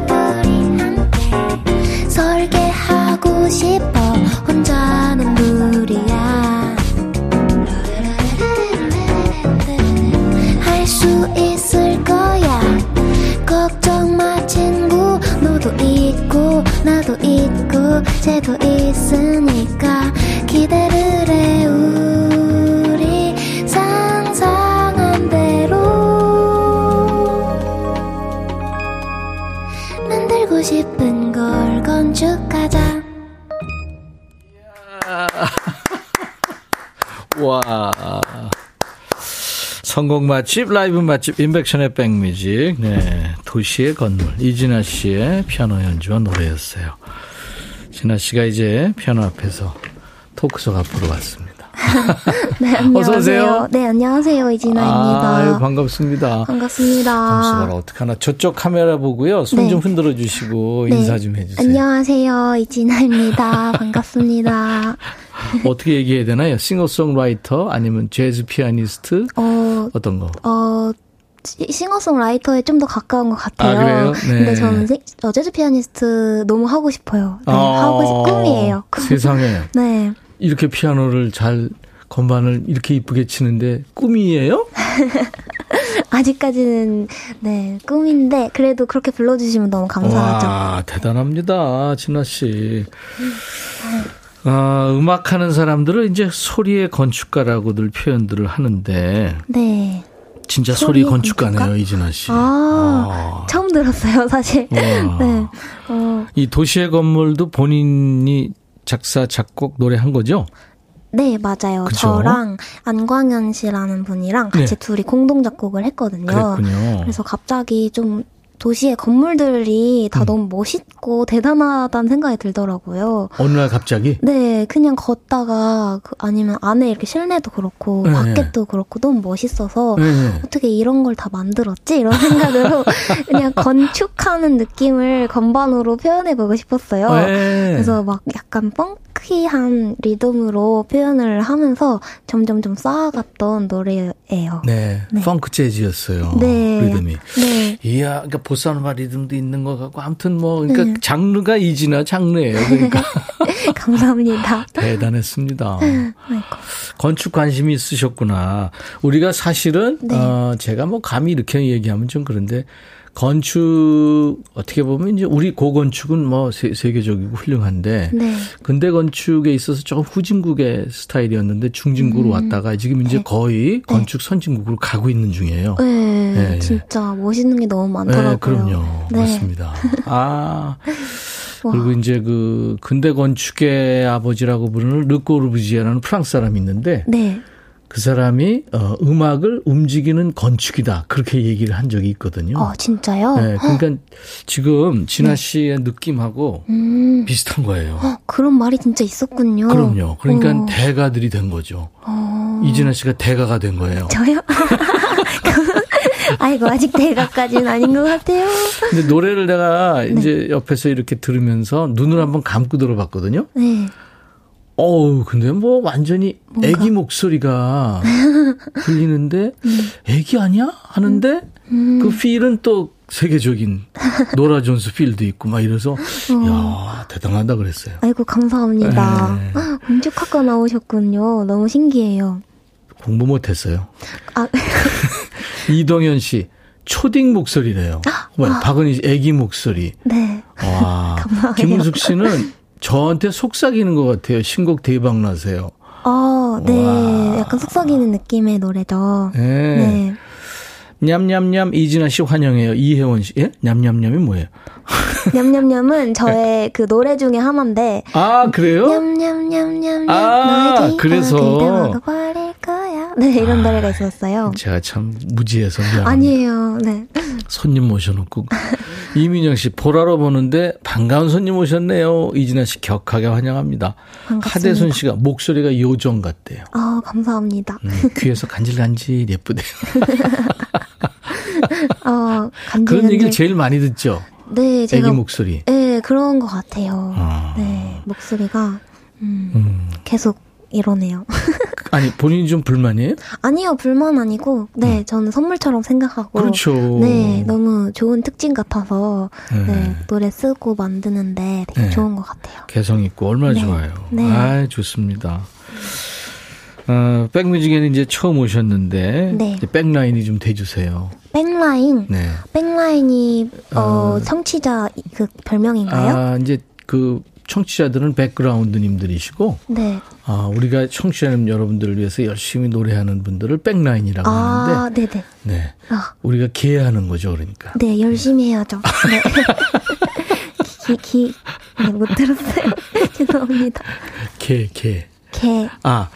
S5: 우리 함께 설계하고 싶어. 혼자는 무리야. 할 수 있을 거야. 걱정 마 친구. 너도 있고 나도 있고 쟤도
S1: 성공 맛집, 라이브 맛집, 인백션의 백뮤직. 네. 도시의 건물. 이진아 씨의 피아노 연주와 노래였어요. 진아 씨가 이제 피아노 앞에서 토크석 앞으로 왔습니다.
S5: 네 안녕하세요
S1: 어서 오세요.
S5: 네 안녕하세요 이진아입니다
S1: 아유, 반갑습니다.
S5: 반갑습니다
S1: 잠시만 어떡하나. 저쪽 카메라 보고요. 손
S5: 네.
S1: 좀 흔들어 주시고
S5: 네.
S1: 인사 좀 해주세요.
S5: 안녕하세요 이진아입니다 반갑습니다
S1: 어떻게 얘기해야 되나요? 싱어송라이터 아니면 재즈 피아니스트
S5: 어,
S1: 어떤 거?
S5: 어, 시- 싱어송라이터에 좀 더 가까운 것 같아요.
S1: 아? 네.
S5: 근데 저는 세- 어, 재즈 피아니스트 너무 하고 싶어요. 네,
S1: 아,
S5: 하고 싶 꿈이에요. 꿈.
S1: 세상에
S5: 네.
S1: 이렇게 피아노를 잘 건반을 이렇게 이쁘게 치는데 꿈이에요?
S5: 아직까지는 네 꿈인데 그래도 그렇게 불러주시면 너무 감사하죠.
S1: 와 대단합니다, 진아 씨. 아, 음악 하는 사람들은 이제 소리의 건축가라고들 표현들을 하는데
S5: 네.
S1: 진짜 소리 건축가네요,
S5: 건축가?
S1: 이진아 씨.
S5: 아, 처음 들었어요, 사실.
S1: 와.
S5: 네. 어,
S1: 이 도시의 건물도 본인이 작사 작곡 노래한 거죠?
S5: 네, 맞아요.
S1: 그쵸?
S5: 저랑 안광현 씨라는 분이랑 같이
S1: 네.
S5: 둘이 공동 작곡을 했거든요.
S1: 그랬군요.
S5: 그래서 갑자기 좀 도시의 건물들이 다
S1: 음.
S5: 너무 멋있고 대단하다는 생각이 들더라고요.
S1: 어느 날 갑자기
S5: 네, 그냥 걷다가 그 아니면 안에 이렇게 실내도 그렇고
S1: 네.
S5: 밖에도 그렇고 너무 멋있어서
S1: 네.
S5: 어떻게 이런 걸 다 만들었지? 이런 생각으로 그냥 건축하는 느낌을 건반으로 표현해보고 싶었어요.
S1: 네.
S5: 그래서 막 약간 펑키한 리듬으로 표현을 하면서 점점 좀 쌓아갔던 노래예요.
S1: 네,
S5: 네.
S1: 펑크 재즈였어요.
S5: 네.
S1: 리듬이.
S5: 네.
S1: 이야, 그러니까 보사노바 리듬도 있는 것 같고, 아무튼 뭐, 그러니까
S5: 네.
S1: 장르가 이지나 장르예요. 그러니까
S5: 감사합니다.
S1: 대단했습니다.
S5: 아이고.
S1: 건축 관심이 있으셨구나. 우리가 사실은
S5: 네.
S1: 어, 제가 뭐 감히 이렇게 얘기하면 좀 그런데 건축 어떻게 보면 이제 우리 고건축은 뭐 세, 세계적이고 훌륭한데
S5: 네.
S1: 근대 건축에 있어서 조금 후진국의 스타일이었는데 중진국으로 왔다가 지금 이제
S5: 네.
S1: 거의 건축 선진국으로 가고 있는 중이에요.
S5: 네,
S1: 네,
S5: 진짜 멋있는 게 너무 많더라고요.
S1: 네, 그럼요.
S5: 네.
S1: 맞습니다. 아.
S5: 와.
S1: 그리고 이제 그 근대 건축의 아버지라고 부르는 르꼬르부지에라는 프랑스 사람이 있는데
S5: 네.
S1: 그 사람이 어, 음악을 움직이는 건축이다 그렇게 얘기를 한 적이 있거든요.
S5: 어, 진짜요?
S1: 네, 그러니까 지금 진아 씨의 느낌하고
S5: 음.
S1: 비슷한 거예요.
S5: 어, 그런 말이 진짜 있었군요.
S1: 그럼요. 그러니까
S5: 어.
S1: 대가들이 된 거죠.
S5: 어.
S1: 이진아 씨가 대가가 된 거예요.
S5: 저요? 아이고, 아직 대가까지는 아닌 것 같아요.
S1: 근데 노래를 내가
S5: 네.
S1: 이제 옆에서 이렇게 들으면서 눈을 한번 감고 들어봤거든요.
S5: 네.
S1: 어우, 근데 뭐 완전히 애기 목소리가 들리는데 애기 아니야? 하는데 그 필은 또 세계적인 노라 존스 필도 있고 막 이래서 야 대단하다 그랬어요.
S5: 아이고, 감사합니다.
S1: 네.
S5: 음축학과 나오셨군요. 너무 신기해요.
S1: 공부 못했어요.
S5: 아,
S1: 이동현 씨 초딩 목소리래요. 뭐야, 박은희 씨 애기 목소리.
S5: 네.
S1: 와.
S5: 감사해요.
S1: 김은숙 씨는 저한테 속삭이는 것 같아요. 신곡 대박 나세요.
S5: 어, 네.
S1: 와.
S5: 약간 속삭이는 느낌의 노래죠.
S1: 네.
S5: 네.
S1: 냠냠냠 이진아 씨 환영해요. 이혜원 씨. 예? 냠냠냠이 뭐예요?
S5: 냠냠냠은 저의 그 노래 중에 하나인데.
S1: 아, 그래요?
S5: 냠냠냠냠냠.
S1: 아, 그래서.
S5: 네, 이런 노래가 있었어요.
S1: 제가 참 무지해서 미안합니다.
S5: 아니에요. 네.
S1: 손님 모셔놓고. 이민영 씨, 보라로 보는데 반가운 손님 오셨네요. 이진아 씨 격하게 환영합니다.
S5: 반갑습니다.
S1: 하대순 씨가 목소리가 요정 같대요.
S5: 아, 감사합니다.
S1: 음, 귀에서 간질간질 예쁘대요.
S5: 어, 간질
S1: 그런 얘기를. 제일 많이 듣죠.
S5: 네, 제가
S1: 애기 목소리.
S5: 네, 그런 것 같아요.
S1: 아.
S5: 네, 목소리가 음,
S1: 음.
S5: 계속 이러네요.
S1: 아니, 본인이 좀 불만이에요?
S5: 아니요, 불만 아니고, 네, 저는 선물처럼 생각하고.
S1: 음. 그렇죠.
S5: 네, 너무 좋은 특징 같아서,
S1: 네.
S5: 네, 노래 쓰고 만드는데 되게
S1: 네.
S5: 좋은 것 같아요.
S1: 개성 있고 얼마나
S5: 네.
S1: 좋아요.
S5: 네.
S1: 아, 좋습니다. 어, 백뮤직에는 이제 처음 오셨는데
S5: 네.
S1: 백라인이 좀 대주세요.
S5: 백라인,
S1: 네.
S5: 백라인이, 어,
S1: 어.
S5: 청취자 그 별명인가요?
S1: 아, 이제 그 청취자들은 백그라운드님들이시고
S5: 네.
S1: 아, 우리가 청취자 여러분들을 위해서 열심히 노래하는 분들을 백라인이라고
S5: 아,
S1: 하는데
S5: 네네.
S1: 네.
S5: 아,
S1: 우리가 기해하는 거죠, 그러니까.
S5: 네, 열심히 해야죠. 네. 기, 기, 네, 못 들었어요. 죄송합니다.
S1: 개, 개.
S5: 개,
S1: 아,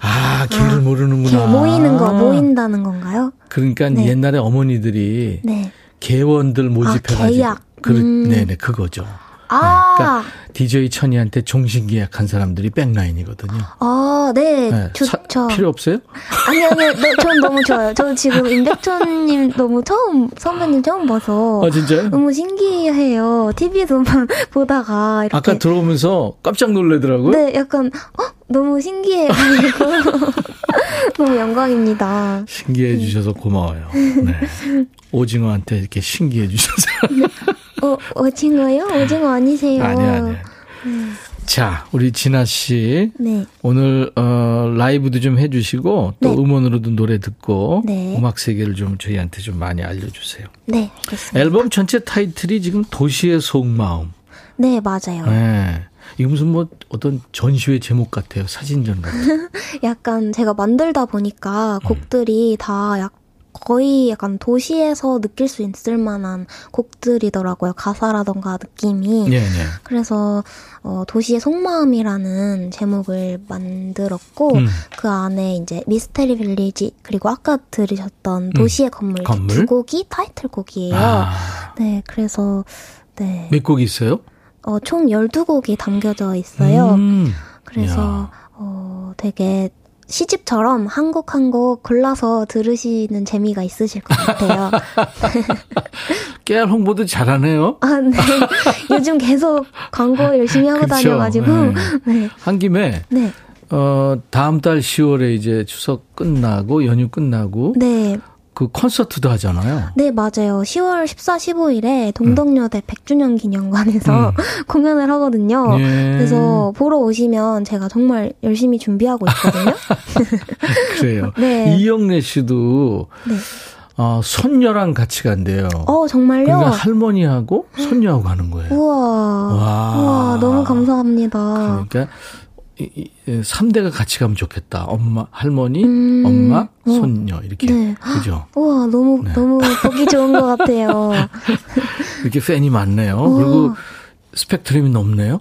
S1: 아, 개를 모르는구나.
S5: 개 모이는 거, 모인다는 건가요?
S1: 그러니까
S5: 네.
S1: 옛날에 어머니들이
S5: 네.
S1: 개원들 모집해가지고.
S5: 계약.
S1: 그,
S5: 음.
S1: 네네, 그거죠.
S5: 아,
S1: 그러니까 DJ 천이한테 종신 계약한 사람들이 백라인이거든요.
S5: 아, 네,
S1: 네, 사-
S5: 좋죠.
S1: 필요 없어요?
S5: 아니, 아니, 네, 전 너무 좋아요. 저 지금 임백천님 너무 처음, 선배님 처음 봐서.
S1: 아, 진짜요?
S5: 너무 신기해요. TV에서만 보다가 이렇게.
S1: 아까 들어오면서 깜짝 놀래더라고요.
S5: 네, 약간, 어? 너무 신기해가지고. 너무 영광입니다.
S1: 신기해 주셔서 고마워요. 네. 오징어한테 이렇게 신기해 주셔서.
S5: 어, 오징어요? 오징어 아니세요?
S1: 아니야, 아니야. 자, 우리 진아 씨.
S5: 네.
S1: 오늘 어 라이브도 좀 해주시고 또
S5: 네.
S1: 음원으로도 노래 듣고
S5: 네.
S1: 음악 세계를 좀 저희한테 좀 많이 알려주세요.
S5: 네, 알겠습니다.
S1: 앨범 전체 타이틀이 지금 도시의 속마음.
S5: 네, 맞아요.
S1: 네. 이거 무슨 뭐 어떤 전시회 제목 같아요. 사진전 같아요.
S5: 약간 제가 만들다 보니까
S1: 음.
S5: 곡들이 다 약, 거의 약간 도시에서 느낄 수 있을 만한 곡들이더라고요. 가사라던가 느낌이.
S1: 네, 네.
S5: 그래서 어, 도시의 속마음이라는 제목을 만들었고
S1: 음.
S5: 그 안에 이제 미스테리 빌리지 그리고 아까 들으셨던 도시의 건물, 이렇게
S1: 건물?
S5: 두 곡이 타이틀곡이에요.
S1: 아,
S5: 네, 그래서 네.
S1: 몇곡 있어요?
S5: 어, 총 12곡이 담겨져 있어요.
S1: 음.
S5: 그래서
S1: 이야.
S5: 어, 되게 시집처럼 한 곡 한 곡 골라서 들으시는 재미가 있으실 것 같아요.
S1: 깨알 홍보도 잘하네요.
S5: 아, 네. 요즘 계속 광고 열심히 하고
S1: 그쵸.
S5: 다녀가지고. 네.
S1: 한 김에
S5: 네.
S1: 어 다음 달 10월에 이제 추석 끝나고 연휴 끝나고
S5: 네.
S1: 그 콘서트도 하잖아요.
S5: 네, 맞아요. 10월 14, 15일에 동덕여대 100주년 기념관에서
S1: 음.
S5: 공연을 하거든요.
S1: 예.
S5: 그래서 보러 오시면 제가 정말 열심히 준비하고 있거든요.
S1: 그래요.
S5: 네.
S1: 이영래 씨도
S5: 네.
S1: 어, 손녀랑 같이 간대요.
S5: 어, 정말요?
S1: 그러니까 할머니하고 손녀하고 가는 거예요.
S5: 우와.
S1: 와.
S5: 우와, 너무 감사합니다.
S1: 그러니까 3대가 같이 가면 좋겠다. 엄마, 할머니,
S5: 음,
S1: 엄마,
S5: 어.
S1: 손녀 이렇게.
S5: 네.
S1: 그죠?
S5: 우와, 너무,
S1: 네.
S5: 너무 보기 좋은 것 같아요.
S1: 이렇게 팬이 많네요.
S5: 우와.
S1: 그리고 스펙트럼이 높네요.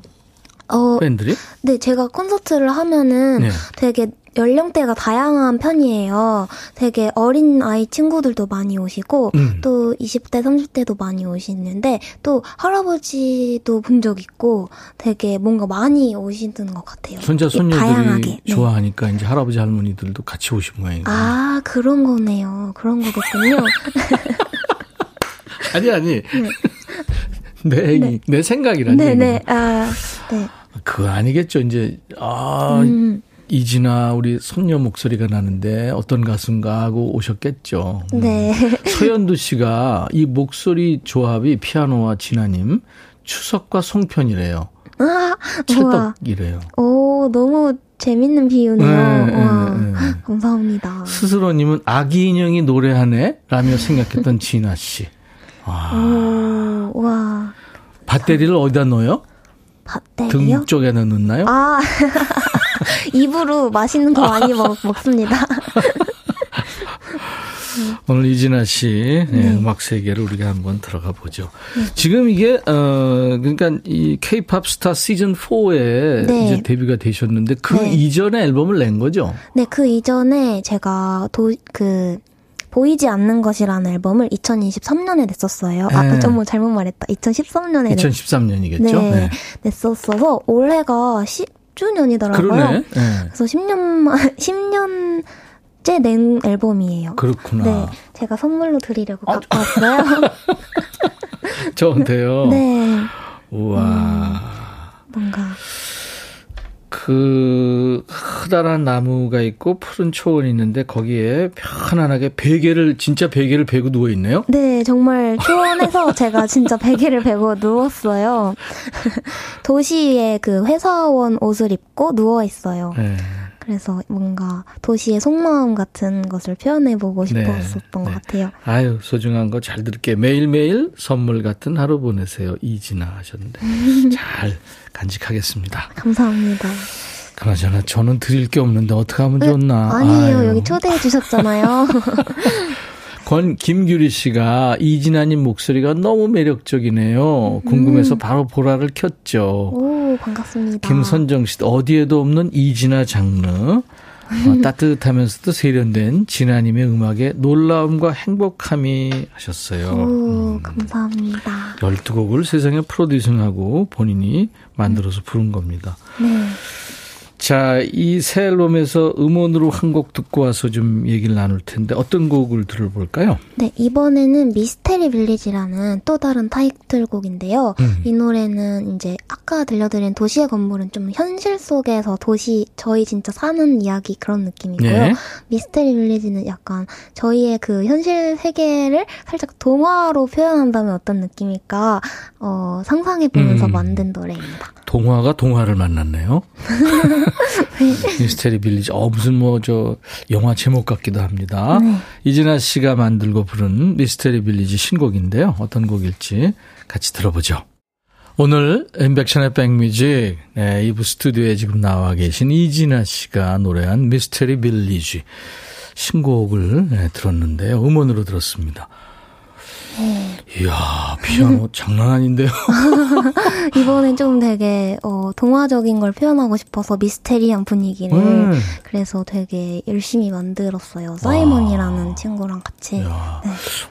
S5: 어,
S1: 팬들이.
S5: 네, 제가 콘서트를 하면은
S1: 네.
S5: 되게 연령대가 다양한 편이에요. 되게 어린 아이 친구들도 많이 오시고
S1: 음.
S5: 또 20대, 30대도 많이 오시는데 또 할아버지도 본 적 있고 되게 뭔가 많이 오시는 것 같아요.
S1: 손자 손녀들이
S5: 다양하게. 네.
S1: 좋아하니까 이제 할아버지 할머니들도 같이 오신 모양이고.
S5: 아 그런 거네요. 그런 거겠군요.
S1: 아니 아니. 내 얘기, 내 생각이라니.
S5: 네. 네네. 아 네.
S1: 그거 아니겠죠. 이제 아
S5: 음,
S1: 이진아 우리 손녀 목소리가 나는데 어떤 가수인가 하고 오셨겠죠. 음.
S5: 네.
S1: 서현두 씨가 이 목소리 조합이 피아노와 진아님 추석과 송편이래요.
S5: 아.
S1: 찰떡이래요.
S5: 오 너무 재밌는 비유네요.
S1: 네,
S5: 와
S1: 네, 네.
S5: 감사합니다.
S1: 스스로님은 아기 인형이 노래하네? 라며 생각했던 진아 씨. 아,
S5: 오, 와
S1: 밧데리를 어디다 넣어요?
S5: 밭대리요?
S1: 등 쪽에다 넣나요?
S5: 아 입으로 맛있는 거 많이 먹, 먹습니다.
S1: 오늘 이진아 씨 네, 음악 세계를 우리가 한번 들어가 보죠. 지금 이게 어 그러니까 이 K-팝 스타 시즌 4에
S5: 네.
S1: 이제 데뷔가 되셨는데 그
S5: 네.
S1: 이전에 앨범을 낸 거죠.
S5: 네, 그 이전에 제가 도, 그, 보이지 않는 것이라는 앨범을 2023년에 냈었어요.
S1: 네.
S5: 아, 정말 잘못 말했다. 2013년에 냈,
S1: 2013년이겠죠.
S5: 네, 냈었어서 올해가 10 주년이더라고요.
S1: 그러네. 네.
S5: 그래서 10년 만, 10년 째 낸 앨범이에요.
S1: 그렇구나.
S5: 네, 제가 선물로 드리려고
S1: 아,
S5: 갖고 왔어요.
S1: 저한테요.
S5: 네,
S1: 우와.
S5: 뭔가.
S1: 그 커다란 나무가 있고 푸른 초원이 있는데 거기에 편안하게 베개를 진짜 베개를 베고 누워 있네요.
S5: 네, 정말 초원에서 제가 진짜 베개를 베고 누웠어요. 도시의 그 회사원 옷을 입고 누워 있어요.
S1: 네.
S5: 그래서 뭔가 도시의 속마음 같은 것을 표현해보고
S1: 네.
S5: 싶었었던 것
S1: 네.
S5: 같아요.
S1: 아유 소중한 거 잘 들을게 매일매일 선물 같은 하루 보내세요 이진아 하셨는데 잘 간직하겠습니다.
S5: 감사합니다.
S1: 그나저나 저는 드릴 게 없는데 어떻게 하면 좋나?
S5: 아니에요.
S1: 아유.
S5: 여기 초대해 주셨잖아요.
S1: 권 김규리 씨가 이진아님 목소리가 너무 매력적이네요.
S5: 음.
S1: 궁금해서 바로 보라를 켰죠.
S5: 오, 반갑습니다.
S1: 김선정 씨도 어디에도 없는 이진아 장르. 어, 따뜻하면서도 세련된 진아님의 음악에 놀라움과 행복함이 하셨어요.
S5: 오,
S1: 음.
S5: 감사합니다.
S1: 12곡을 세상에 프로듀싱하고 본인이 만들어서 부른 겁니다.
S5: 네.
S1: 자, 이 새 앨범에서 음원으로 한 곡 듣고 와서 좀 얘기를 나눌 텐데 어떤 곡을 들어볼까요?
S5: 네, 이번에는 미스테리 빌리지라는 또 다른 타이틀곡인데요.
S1: 음.
S5: 이 노래는 이제 아까 들려드린 도시의 건물은 좀 현실 속에서 도시, 저희 진짜 사는 이야기 그런 느낌이고요.
S1: 네.
S5: 미스테리 빌리지는 약간 저희의 그 현실 세계를 살짝 동화로 표현한다면 어떤 느낌일까, 어, 상상해 보면서
S1: 음.
S5: 만든 노래입니다.
S1: 동화가 동화를 만났네요. 미스테리 빌리지. 어, 무슨 뭐, 저, 영화 제목 같기도 합니다.
S5: 네.
S1: 이진아 씨가 만들고 부른 미스테리 빌리지 신곡인데요. 어떤 곡일지 같이 들어보죠. 오늘 인백션의 백뮤직 네, 2부 스튜디오에 지금 나와 계신 이진아 씨가 노래한 미스테리 빌리지 신곡을 네, 들었는데요. 음원으로 들었습니다. 이야, 피아노 장난 아닌데요.
S5: 이번엔 좀 되게, 어, 동화적인 걸 표현하고 싶어서 미스테리한 분위기를.
S1: 음.
S5: 그래서 되게 열심히 만들었어요. 사이먼이라는 친구랑 같이.
S1: 야.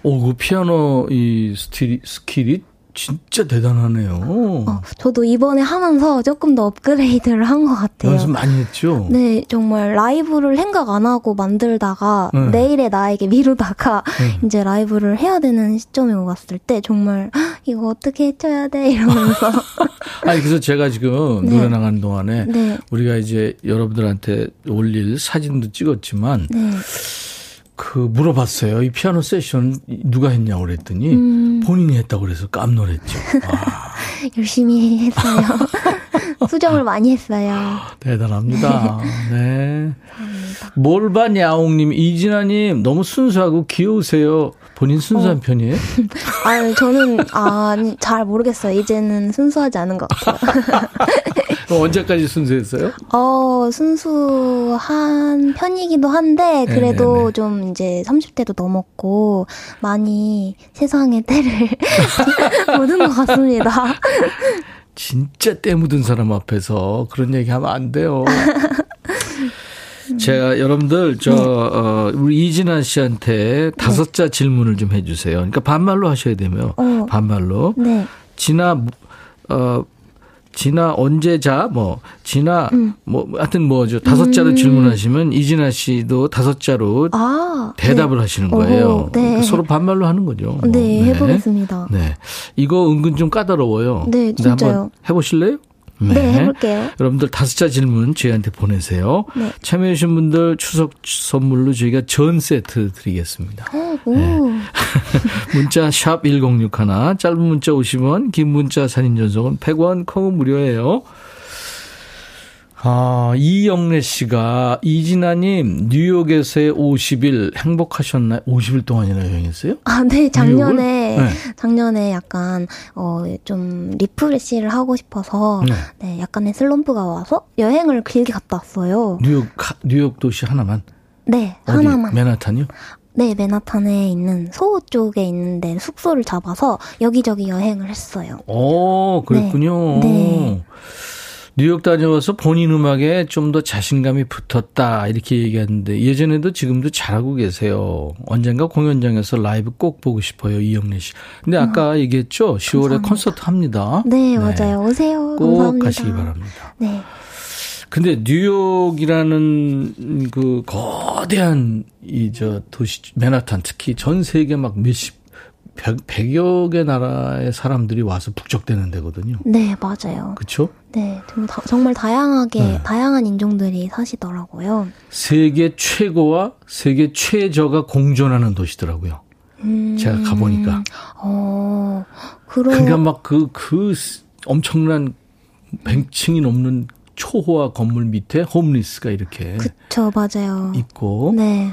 S1: 오, 그 피아노 이 스틸이, 스킬이 진짜 대단하네요.
S5: 어, 저도 이번에 하면서 조금 더 업그레이드를 한 것 같아요.
S1: 연습 많이 했죠?
S5: 네, 정말 라이브를 생각 안 하고 만들다가
S1: 네.
S5: 내일의 나에게 미루다가
S1: 네.
S5: 이제 라이브를 해야 되는 시점에 왔을 때 정말 "헉, 이거 어떻게 해줘야 돼 이러면서
S1: 아니, 그래서 제가 지금
S5: 네.
S1: 노래 나가는 동안에
S5: 네,
S1: 우리가 이제 여러분들한테 올릴 사진도 찍었지만
S5: 네,
S1: 그 물어봤어요. 이 피아노 세션 누가 했냐고 그랬더니
S5: 음,
S1: 본인이 했다고 그래서 깜놀했죠. 와,
S5: 열심히 했어요. 수정을 많이 했어요.
S1: 대단합니다. 네.
S5: 감사합니다.
S1: 몰바냐옹님, 이진아님 너무 순수하고 귀여우세요. 본인 순수한
S5: 어.
S1: 편이에요?
S5: 아, 저는 아, 잘 모르겠어요. 이제는 순수하지 않은 것 같아요.
S1: 언제까지 순수했어요?
S5: 어, 순수한 편이기도 한데, 그래도
S1: 네네네.
S5: 좀 이제 30대도 넘었고, 많이 세상의 때를 묻은 것 같습니다.
S1: 진짜 때 묻은 사람 앞에서 그런 얘기 하면 안 돼요. 제가 여러분들 저 어, 우리 이진아 씨한테 다섯 자 질문을 좀 해주세요. 그러니까 반말로 하셔야 되며
S5: 어.
S1: 반말로
S5: 네.
S1: 지나 어 지나 언제 자뭐 지나
S5: 음.
S1: 뭐 하여튼 뭐죠 다섯 자로 질문하시면 이진아 씨도 다섯 자로
S5: 아.
S1: 대답을 하시는 거예요.
S5: 어허, 네.
S1: 그러니까 서로 반말로 하는 거죠.
S5: 네,
S1: 뭐.
S5: 네, 해보겠습니다.
S1: 네. 이거 은근 좀 까다로워요.
S5: 네, 진짜요.
S1: 해보실래요?
S5: 네, 해볼게요.
S1: 여러분들 다섯 자 질문 저희한테 보내세요.
S5: 네.
S1: 참여해주신 분들 추석 선물로 저희가 전 세트 드리겠습니다.
S5: 어, 오.
S1: 네. 문자 샵 1061, 짧은 문자 50원, 긴 문자 사진 전송은 100원, 콩은 무료예요. 아, 이영래 씨가 이진아님 뉴욕에서의 50일 행복하셨나요? 50일 동안이나 여행했어요?
S5: 아, 네, 작년에?
S1: 네.
S5: 작년에 약간, 어, 좀, refresh를 하고 싶어서,
S1: 네.
S5: 네, 약간의 슬럼프가 와서 여행을 길게 갔다 왔어요.
S1: 뉴욕 하- 뉴욕 도시 하나만
S5: 네,
S1: 어디?
S5: 하나만.
S1: 맨하탄이요?
S5: 네, 맨하탄에 있는 소호 쪽에 있는데 숙소를 잡아서 여기저기 여행을 했어요.
S1: 오, 그랬군요.
S5: 네. 네.
S1: 뉴욕 다녀와서 본인 음악에 좀 더 자신감이 붙었다 이렇게 얘기하는데 예전에도 지금도 잘하고 계세요. 언젠가 공연장에서 라이브 꼭 보고 싶어요 이영래 씨. 근데 아까 얘기했죠 10월에
S5: 음. 감사합니다.
S1: 콘서트 합니다.
S5: 네, 맞아요. 오세요.
S1: 꼭
S5: 감사합니다.
S1: 가시기 바랍니다.
S5: 네.
S1: 근데 뉴욕이라는 그 거대한 이 저 도시 맨하탄 특히 전 세계 막 몇십 백, 백여 개 나라의 사람들이 와서 북적대는 데거든요.
S5: 네, 맞아요.
S1: 그렇죠?
S5: 네, 좀 다- 정말 다양하게,
S1: 네.
S5: 다양한 인종들이 사시더라고요.
S1: 세계 최고와 세계 최저가 공존하는 도시더라고요.
S5: 음,
S1: 제가 가보니까.
S5: 어, 그러,
S1: 그러니까 막 그, 그 엄청난 100층이 넘는 초호화 건물 밑에 홈리스가 이렇게
S5: 그쵸, 맞아요.
S1: 있고.
S5: 네.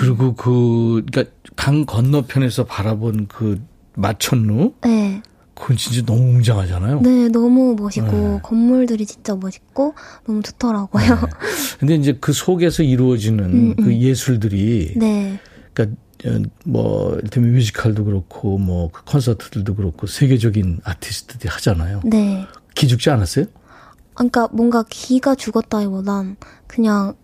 S1: 그리고 그, 그러니까 강 건너편에서 바라본 그 마천루.
S5: 네.
S1: 그건 진짜 너무 웅장하잖아요.
S5: 네, 너무 멋있고,
S1: 네.
S5: 건물들이 진짜 멋있고, 너무 좋더라고요.
S1: 근데 이제 그 속에서 이루어지는
S5: 음,
S1: 그
S5: 음.
S1: 예술들이
S5: 네.
S1: 그러니까 어, 뭐 이를테면 뮤지컬도 그렇고 뭐 그 콘서트들도 그렇고 세계적인 아티스트들이 하잖아요.
S5: 네.
S1: 기죽지 않았어요?
S5: 그러니까 뭔가 기가 죽었다기보단 그냥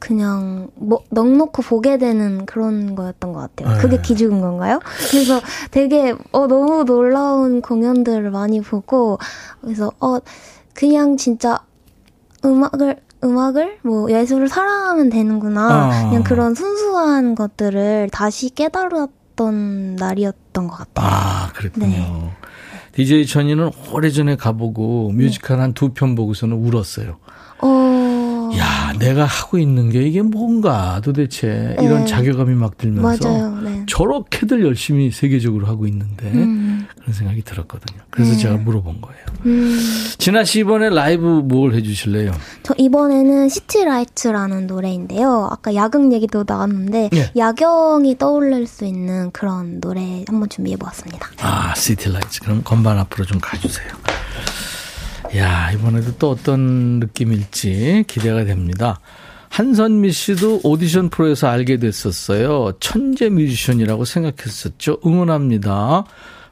S5: 그냥 뭐 넉넉히 보게 되는 그런 거였던 것 같아요.
S1: 네.
S5: 그게 기죽은 건가요? 그래서 되게 어 너무 놀라운 공연들을 많이 보고 그래서 어 그냥 진짜 음악을 음악을 뭐 예술을 사랑하면 되는구나.
S1: 아.
S5: 그냥 그런 순수한 것들을 다시 깨달았던 날이었던 것 같아요.
S1: 아, 그랬군요.
S5: 네.
S1: DJ 천이는 오래전에 가보고 뮤지컬 한두 편 보고서는 울었어요.
S5: 어
S1: 야, 내가 하고 있는 게 이게 뭔가 도대체 이런
S5: 네.
S1: 자괴감이 막 들면서
S5: 맞아요. 네.
S1: 저렇게들 열심히 세계적으로 하고 있는데
S5: 음.
S1: 그런 생각이 들었거든요. 그래서
S5: 네.
S1: 제가 물어본 거예요.
S5: 음.
S1: 진아 씨 이번에 라이브 뭘 해주실래요?
S5: 저 이번에는 City Lights라는 노래인데요. 아까 야경 얘기도 나왔는데
S1: 예.
S5: 야경이 떠올릴 수 있는 그런 노래 한번 준비해 보았습니다.
S1: 아, City Lights. 그럼 건반 앞으로 좀 가주세요. 야, 이번에도 또 어떤 느낌일지 기대가 됩니다. 한선미 씨도 오디션 프로에서 알게 됐었어요. 천재 뮤지션이라고 생각했었죠. 응원합니다.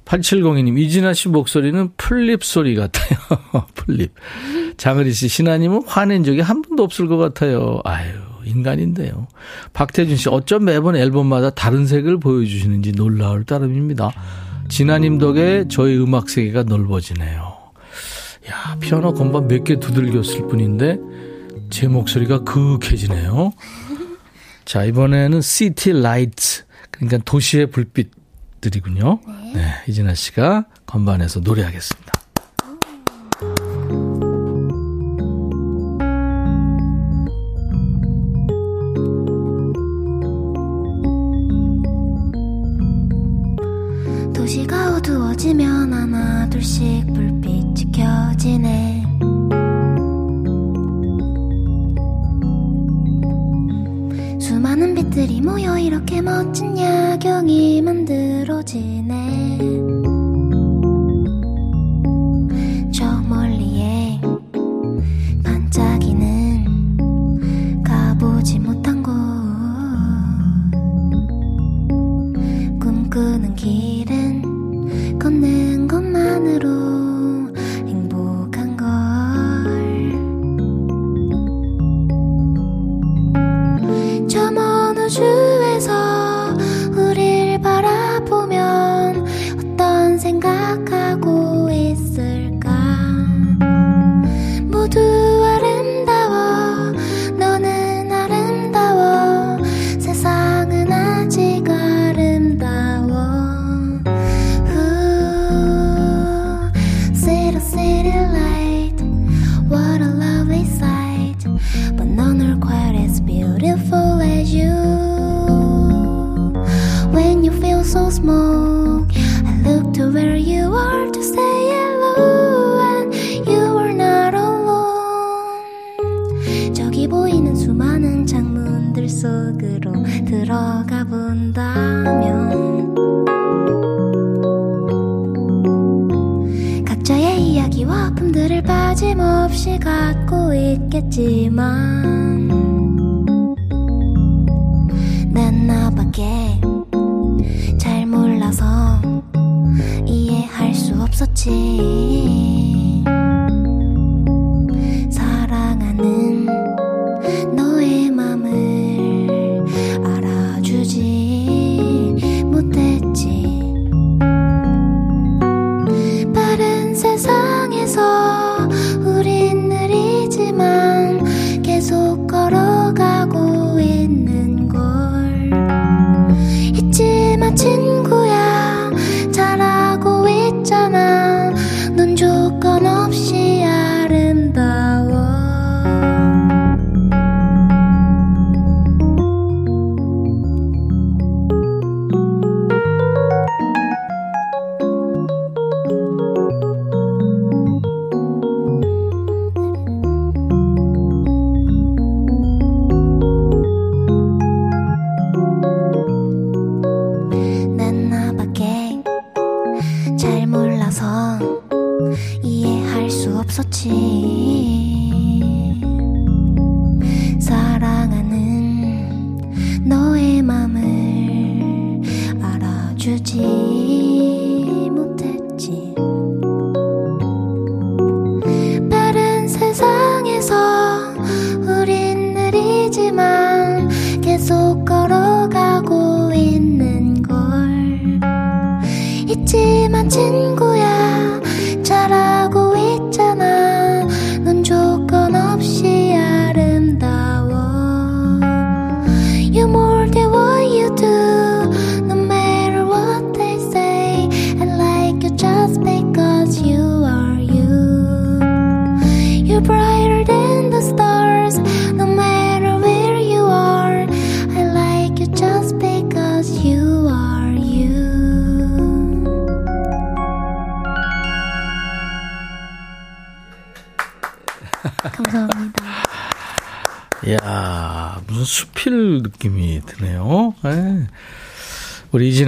S1: 8702님, 이진아 씨 목소리는 플룻 소리 같아요. 플룻. 장은희 씨, 진아님은 화낸 적이 한 번도 없을 것 같아요. 아유, 인간인데요. 박태준 씨, 어쩜 매번 앨범마다 다른 색을 보여주시는지 놀라울 따름입니다. 진아님 덕에 저의 음악 세계가 넓어지네요. 야, 피아노 건반 몇 개 두들겼을 뿐인데 제 목소리가 그윽해지네요. 자, 이번에는 City Light. 그러니까 도시의 불빛들이군요. 네, 이진아 씨가 건반에서 노래하겠습니다.
S5: 모여 이렇게 멋진 야경이 만들어지네.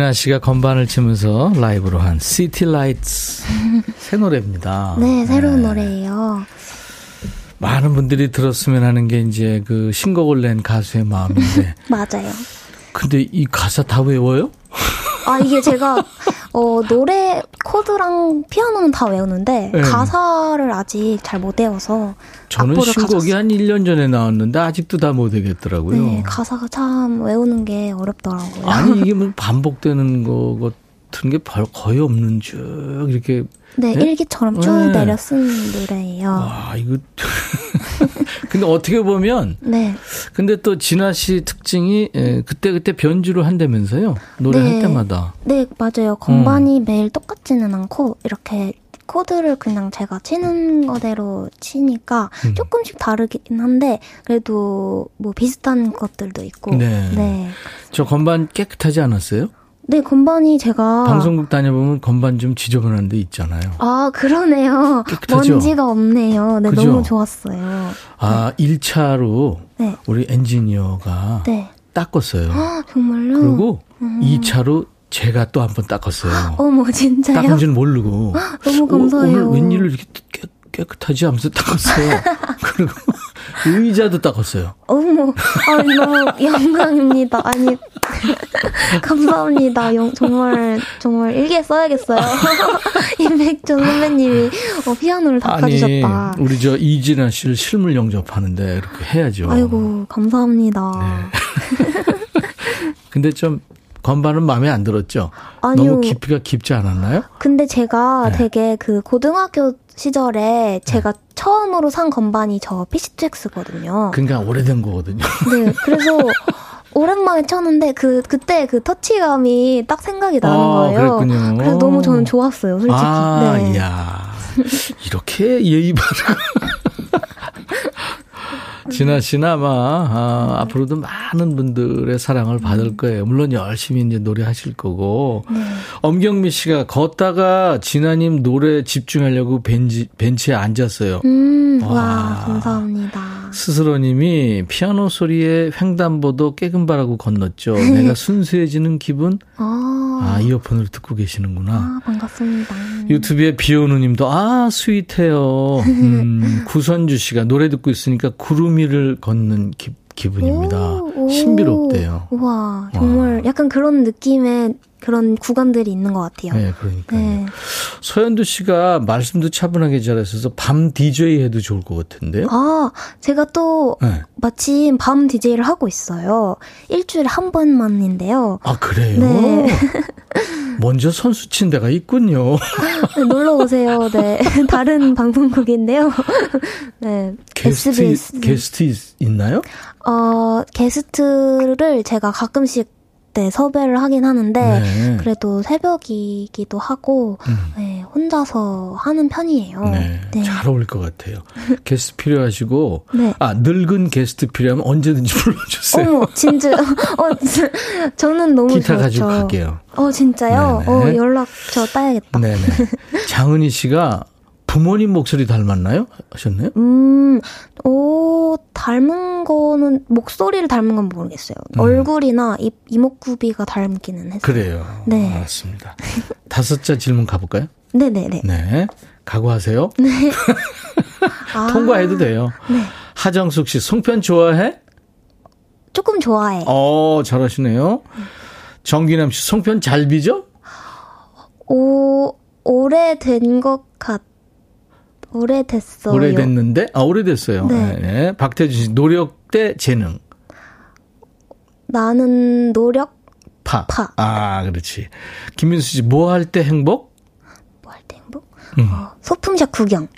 S1: 이진아 씨가 건반을 치면서 라이브로 한 City Lights 새 노래입니다.
S5: 네, 새로운
S1: 예.
S5: 노래예요.
S1: 많은 분들이 들었으면 하는 게 이제 그 신곡을 낸 가수의 마음인데.
S5: 맞아요.
S1: 근데 이 가사 다 외워요?
S5: 아, 이게 제가, 어, 노래 코드랑 피아노는 다 외우는데,
S1: 네.
S5: 가사를 아직 잘 못 외워서.
S1: 저는 신곡이
S5: 가져왔어요.
S1: 한 1년 전에 나왔는데 아직도 다 못 외겠더라고요.
S5: 네, 가사가 참 외우는 게 어렵더라고요.
S1: 아니 이게 뭐 반복되는 거 같은 게 별- 거의 없는 쭉 이렇게
S5: 네,
S1: 네?
S5: 일기처럼 쭉
S1: 네.
S5: 내려 쓴 노래예요.
S1: 와 이거 근데 어떻게 보면
S5: 네.
S1: 근데 또 진아 씨 특징이 에, 그때 그때 변주를 한다면서요 노래할
S5: 네.
S1: 때마다
S5: 네, 맞아요. 건반이 매일 똑같지는 않고, 이렇게 코드를 그냥 제가 치는 거대로 치니까
S1: 음.
S5: 조금씩 다르긴 한데, 그래도 뭐 비슷한 것들도 있고.
S1: 네.
S5: 네.
S1: 저 건반 깨끗하지 않았어요?
S5: 네, 건반이 제가.
S1: 방송국 다녀보면 건반 좀 지저분한 데 있잖아요.
S5: 아, 그러네요.
S1: 깨끗하죠?
S5: 먼지가 없네요. 네,
S1: 그죠?
S5: 너무 좋았어요.
S1: 아 1차로
S5: 네.
S1: 우리 엔지니어가
S5: 네.
S1: 닦았어요.
S5: 아, 정말요?
S1: 그리고
S5: 음.
S1: 2차로 제가 또 한 번 닦았어요.
S5: 어머, 진짜요?
S1: 닦은 줄은 모르고.
S5: 너무
S1: 오,
S5: 감사해요.
S1: 오 늘 웬일로 이렇게 깨, 깨끗하지 하면서 닦았어요. 그리고 의자도 닦았어요.
S5: 어머, 아, 너무 영광입니다. 아니, 감사합니다. 영- 정말, 정말 일기에 써야겠어요. 임백준 선배님이 어, 피아노를 닦아주셨다.
S1: 아니, 우리 저 이진아 씨를 실물 영접하는데 이렇게 해야죠.
S5: 아이고, 감사합니다.
S1: 네. 근데 좀 건반은 마음에 안 들었죠?
S5: 아니요.
S1: 너무 깊이가 깊지 않았나요?
S5: 근데 제가
S1: 네.
S5: 되게 그 고등학교 시절에 제가 처음으로 산 건반이 저 PC2X거든요.
S1: 그러니까 오래된 거거든요.
S5: 네, 그래서 오랜만에 쳤는데 그 그때 그 터치감이 딱 생각이 나는
S1: 아,
S5: 거예요.
S1: 그랬군요.
S5: 그래서 너무 저는 좋았어요, 솔직히.
S1: 아,
S5: 네.
S1: 이야. 이렇게 예의 바르고. 진아 씨는 아마, 아, 앞으로도 많은 분들의 사랑을 받을 거예요. 물론 열심히 이제 노래하실 거고.
S5: 네.
S1: 엄경미 씨가 걷다가 진아님 노래 집중하려고 벤치, 벤치에 앉았어요.
S5: 음,
S1: 와.
S5: 와, 감사합니다.
S1: 스스로님이 피아노 소리에 횡단보도 깨금바라고 건넜죠. 내가 순수해지는 기분?
S5: 아,
S1: 아, 이어폰을 듣고 계시는구나.
S5: 아, 반갑습니다.
S1: 유튜브에 비오누님도 아 스윗해요. 음, 구선주 씨가 노래 듣고 있으니까 구름 위를 걷는 기, 기분입니다.
S5: 오, 오.
S1: 신비롭대요.
S5: 우와, 정말 약간 그런 느낌의 그런 구간들이 있는 것 같아요.
S1: 네, 그러니까요.
S5: 네.
S1: 서현두 씨가 말씀도 차분하게 잘하셔서 밤 DJ 해도 좋을 것 같은데요.
S5: 아, 제가 또
S1: 네.
S5: 마침 밤 DJ를 하고 있어요. 일주일에 한 번만인데요.
S1: 아 그래요?
S5: 네.
S1: 먼저 선수 친 데가 있군요.
S5: 네, 놀러 오세요. 네. 다른 방송국인데요. 네.
S1: 게스트
S5: SBS.
S1: 게스트 있- 있나요?
S5: 어, 게스트를 제가 가끔씩 네, 섭외를 하긴 하는데
S1: 네.
S5: 그래도 새벽이기도 하고 네, 혼자서 하는 편이에요.
S1: 음. 네,
S5: 네.
S1: 잘 어울릴 것 같아요. 게스트 필요하시고,
S5: 네.
S1: 아 늙은 게스트 필요하면 언제든지 불러주세요.
S5: 어머, 진짜. 어. 저는 너무
S1: 기타
S5: 좋죠.
S1: 가지고 갈게요.
S5: 어, 진짜요?
S1: 네네.
S5: 어, 연락 저 따야겠다.
S1: 네네. 장은희 씨가 부모님 목소리 닮았나요? 하셨나요?
S5: 음, 오, 닮은 거는, 목소리를 닮은 건 모르겠어요. 얼굴이나 이, 이목구비가 닮기는 했어요.
S1: 음. 그래요.
S5: 네.
S1: 알았습니다. 다섯자 질문 가볼까요?
S5: 네네네.
S1: 네. 각오하세요.
S5: 아,
S1: 통과해도 돼요.
S5: 네.
S1: 하정숙 씨, 송편 좋아해?
S5: 조금 좋아해.
S1: 어, 잘하시네요. 정기남 씨, 송편 잘 비죠?
S5: 오, 오래된 것 같, 오래됐어요.
S1: 오래됐는데? 아, 오래됐어요.
S5: 네.
S1: 네. 박태준 씨, 노력 대 재능.
S5: 나는 노력,
S1: 파.
S5: 파.
S1: 아, 그렇지. 김민수 씨, 뭐 할 때 행복?
S5: 뭐 할 때 행복?
S1: 음.
S5: 어, 소품샵 구경.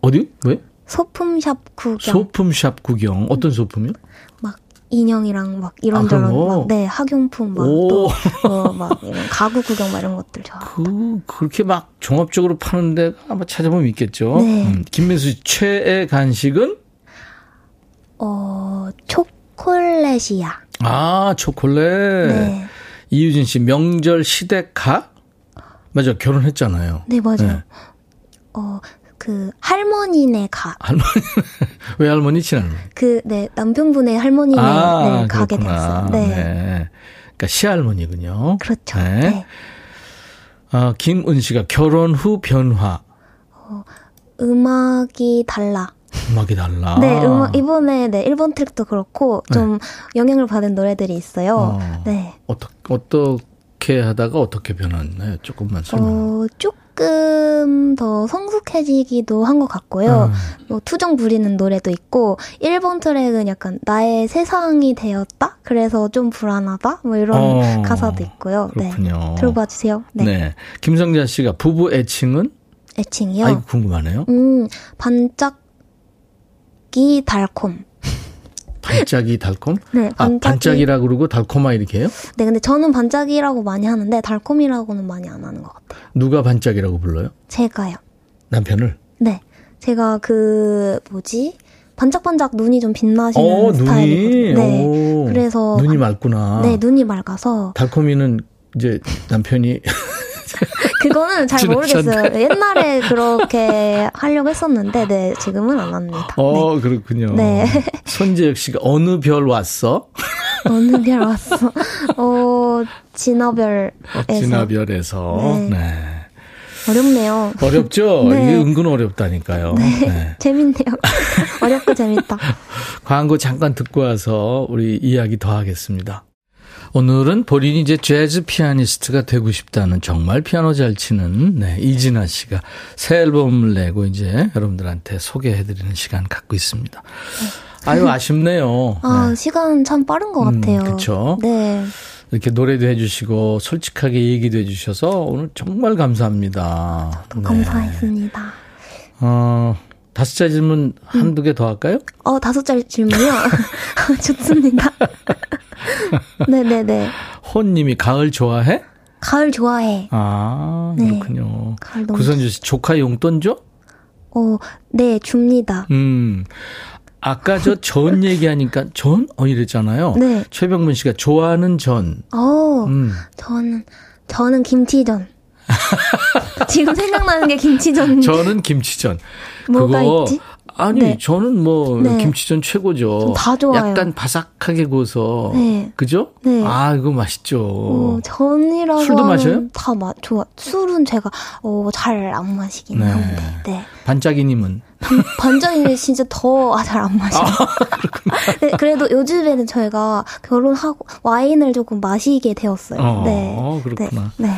S1: 어디? 왜?
S5: 소품샵 구경.
S1: 소품샵 구경. 어떤 소품이요?
S5: 막 인형이랑 막
S1: 아,
S5: 이런저런
S1: 거?
S5: 막, 네, 학용품 막
S1: 오.
S5: 또, 어, 막 가구 구경 막 이런 것들 좋아하고.
S1: 그, 그렇게 막 종합적으로 파는데 아마 찾아보면 있겠죠.
S5: 네.
S1: 음, 김민수 씨, 최애 간식은?
S5: 어, 초콜릿이야.
S1: 아, 초콜릿.
S5: 네.
S1: 이유진 씨, 명절 시댁 가? 맞아, 결혼했잖아요.
S5: 네, 맞아요.
S1: 네.
S5: 어, 그, 할머니네 가.
S1: 할머니, 외할머니, 친할머니.
S5: 그, 네, 남편분의 할머니네 네, 가게
S1: 아, 그렇구나.
S5: 되었어요. 네.
S1: 그러니까 시할머니군요.
S5: 그렇죠.
S1: 네.
S5: 네.
S1: 아, 김은 씨가 결혼 후 변화.
S5: 음악이 달라.
S1: 음악이 달라.
S5: 네, 음악, 이번에, 네, 일본 트랙도 그렇고, 좀 영향을 받은 노래들이 있어요.
S1: 어.
S5: 네.
S1: 어떻게, 어떻게 하다가 어떻게 변했나요? 조금만 설명.
S5: 어, 조금 더 성숙해지기도 한 것 같고요.
S1: 음.
S5: 뭐 투정 부리는 노래도 있고, 1번 트랙은 약간 나의 세상이 되었다? 그래서 좀 불안하다? 뭐 이런
S1: 어,
S5: 가사도 있고요.
S1: 그렇군요.
S5: 네. 들어봐 주세요. 네.
S1: 네. 김성자 씨가 부부 애칭은?
S5: 애칭이요.
S1: 아이고, 궁금하네요.
S5: 음, 반짝이 달콤.
S1: 반짝이 달콤?
S5: 네,
S1: 아,
S5: 반짝이.
S1: 반짝이라 그러고 달콤아 이렇게 해요?
S5: 네, 근데 저는 반짝이라고 많이 하는데, 달콤이라고는 많이 안 하는 것 같아요.
S1: 누가 반짝이라고 불러요?
S5: 제가요.
S1: 남편을?
S5: 네. 제가 그, 뭐지? 반짝반짝 눈이 좀 빛나시는
S1: 어,
S5: 스타일이거든요.
S1: 눈이.
S5: 네.
S1: 오,
S5: 그래서
S1: 눈이
S5: 반-
S1: 맑구나.
S5: 네, 눈이 맑아서
S1: 달콤이는 이제 남편이
S5: 그거는 잘. 모르겠어요. 옛날에 그렇게 하려고 했었는데, 네, 지금은 안 합니다.
S1: 어 그렇군요.
S5: 네.
S1: 손재혁 씨가 어느 별 왔어?
S5: 네. 어느 별 왔어? 어, 진화별에서.
S1: 진화별에서.
S5: 네.
S1: 네.
S5: 어렵네요.
S1: 어렵죠?
S5: 네.
S1: 이게 은근 어렵다니까요. 네.
S5: 재밌네요. 어렵고 재밌다.
S1: 광고 잠깐 듣고 와서 우리 이야기 더 하겠습니다. 오늘은 본인이 이제 재즈 피아니스트가 되고 싶다는 정말 피아노 잘 치는 네, 이진아 씨가 새 앨범을 내고 이제 여러분들한테 소개해드리는 시간 갖고 있습니다. 아유 아쉽네요.
S5: 아,
S1: 네.
S5: 시간 참 빠른 것
S1: 음,
S5: 같아요.
S1: 그쵸.
S5: 네.
S1: 이렇게 노래도 해주시고 솔직하게 얘기도 해주셔서 오늘 정말 감사합니다.
S5: 네. 감사했습니다.
S1: 어, 다섯 자 질문 한두 개 더 할까요?
S5: 어, 다섯 짤 질문이요? 좋습니다. 네네네.
S1: 혼님이 가을 좋아해?
S5: 가을 좋아해.
S1: 아,
S5: 네.
S1: 그렇군요.
S5: 너무
S1: 구선주 씨, 조카 용돈 줘?
S5: 어, 네, 줍니다.
S1: 음. 아까 저 전 얘기하니까 전? 어, 이랬잖아요.
S5: 네.
S1: 최병문 씨가 좋아하는 전.
S5: 어,
S1: 음.
S5: 저는, 저는 김치전. 지금 생각나는 게 김치전.
S1: 저는 김치전.
S5: 뭐가
S1: 그거
S5: 있지?
S1: 아니
S5: 네.
S1: 저는 뭐
S5: 네.
S1: 김치전 최고죠.
S5: 다 좋아요.
S1: 약간 바삭하게 구워서
S5: 네.
S1: 그죠?
S5: 네.
S1: 아 이거 맛있죠.
S5: 어, 전이라고
S1: 술도 마셔요?
S5: 다 마, 좋아. 술은 제가 어, 잘 안 마시긴
S1: 네.
S5: 하는데. 네.
S1: 반짝이님은
S5: 반전이 진짜 더 잘 안 마셔요. 네, 그래도 요즘에는 저희가 결혼하고 와인을 조금 마시게 되었어요.
S1: 어,
S5: 네.
S1: 그렇구나.
S5: 네. 네.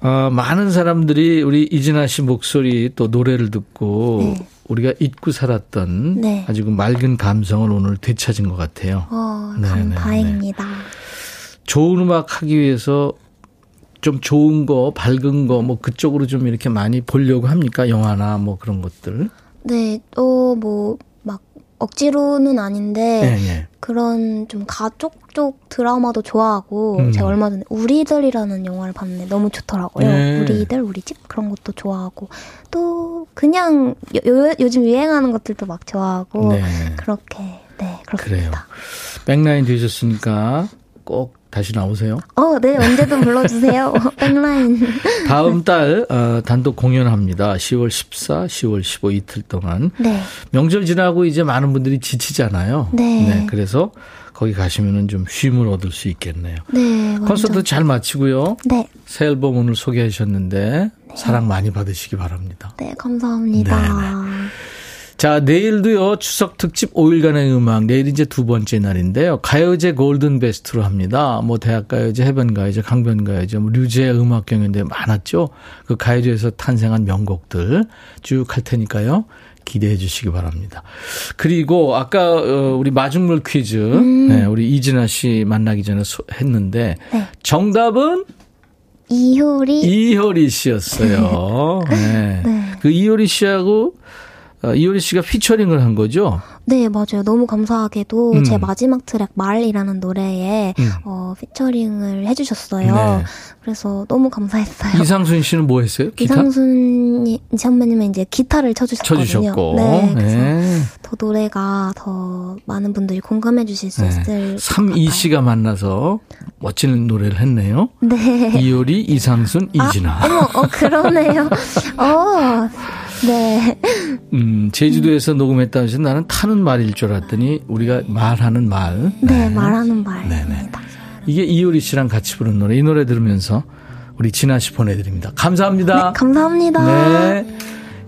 S1: 어, 많은 사람들이 우리 이진아 씨 목소리 또 노래를 듣고
S5: 네.
S1: 우리가 잊고 살았던
S5: 네.
S1: 아주 그 맑은 감성을 오늘 되찾은 것 같아요.
S5: 어,
S1: 네,
S5: 감,
S1: 네,
S5: 다행입니다.
S1: 좋은 음악 하기 위해서 좀 좋은 거, 밝은 거, 뭐 그쪽으로 좀 이렇게 많이 보려고 합니까? 영화나 뭐 그런 것들.
S5: 네, 또뭐막 억지로는 아닌데
S1: 네, 네.
S5: 그런 좀 가족 쪽 드라마도 좋아하고
S1: 음.
S5: 제가 얼마 전에 우리들이라는 영화를 봤는데 너무 좋더라고요.
S1: 네.
S5: 우리들 우리 집 그런 것도 좋아하고 또 그냥 요, 요 즘 유행하는 것들도 막 좋아하고
S1: 네.
S5: 그렇게 네
S1: 그래요.
S5: 그렇습니다.
S1: 백라인 되셨으니까 꼭 다시 나오세요.
S5: 어, 네 언제든 불러주세요. 백라인.
S1: 다음 달 어, 단독 공연합니다. 10월 14, 10월 15 이틀 동안
S5: 네,
S1: 명절 지나고 이제 많은 분들이 지치잖아요.
S5: 네.
S1: 그래서 거기 가시면은 좀 쉼을 얻을 수 있겠네요.
S5: 네 완전.
S1: 콘서트 잘 마치고요.
S5: 네,
S1: 새 앨범 오늘 소개하셨는데 사랑 많이 받으시기 바랍니다.
S5: 네 감사합니다.
S1: 자, 내일도요, 추석 특집 5일간의 음악, 내일 이제 두 번째 날인데요. 가요제 골든 베스트로 합니다. 뭐, 대학가요제, 해변가요제, 강변가요제, 뭐, 류제 음악 경연대 많았죠? 그 가요제에서 탄생한 명곡들 쭉 할 테니까요. 기대해 주시기 바랍니다. 그리고 아까 어, 우리 마중물 퀴즈, 네, 우리 이진아 씨 만나기 전에 소- 했는데,
S5: 네.
S1: 정답은
S5: 이효리.
S1: 이효리 씨였어요. 네.
S5: 네.
S1: 그 이효리 씨하고 어, 이효리 씨가 피처링을 한 거죠.
S5: 네, 맞아요. 너무 감사하게도
S1: 음.
S5: 제 마지막 트랙 말이라는 노래에
S1: 음.
S5: 어, 피처링을 해주셨어요.
S1: 네.
S5: 그래서 너무 감사했어요.
S1: 이상순 씨는 뭐 했어요? 기타
S5: 이상순 선배님은 이제 기타를 쳐주셨거든요.
S1: 쳐주셨고.
S5: 네, 그래서
S1: 네.
S5: 더 노래가 더 많은 분들이 공감해 주실 수 있을
S1: 네.
S5: 것 같아요.
S1: 씨가 만나서 멋진 노래를 했네요.
S5: 네.
S1: 이효리, 이상순, 이진아.
S5: 어머, 어, 그러네요. 어, 네.
S1: 음, 제주도에서 녹음했다고 해서 나는 타는 말일 줄 알았더니 우리가 말하는 말.
S5: 네, 말하는
S1: 네네.
S5: 말입니다.
S1: 이게 이효리 씨랑 같이 부른 노래. 이 노래 들으면서 우리 진아 씨 보내드립니다. 감사합니다.
S5: 네, 감사합니다.
S1: 네.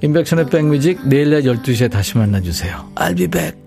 S1: 인백션의 백뮤직 내일 낮 12시에 다시 만나주세요. I'll be back.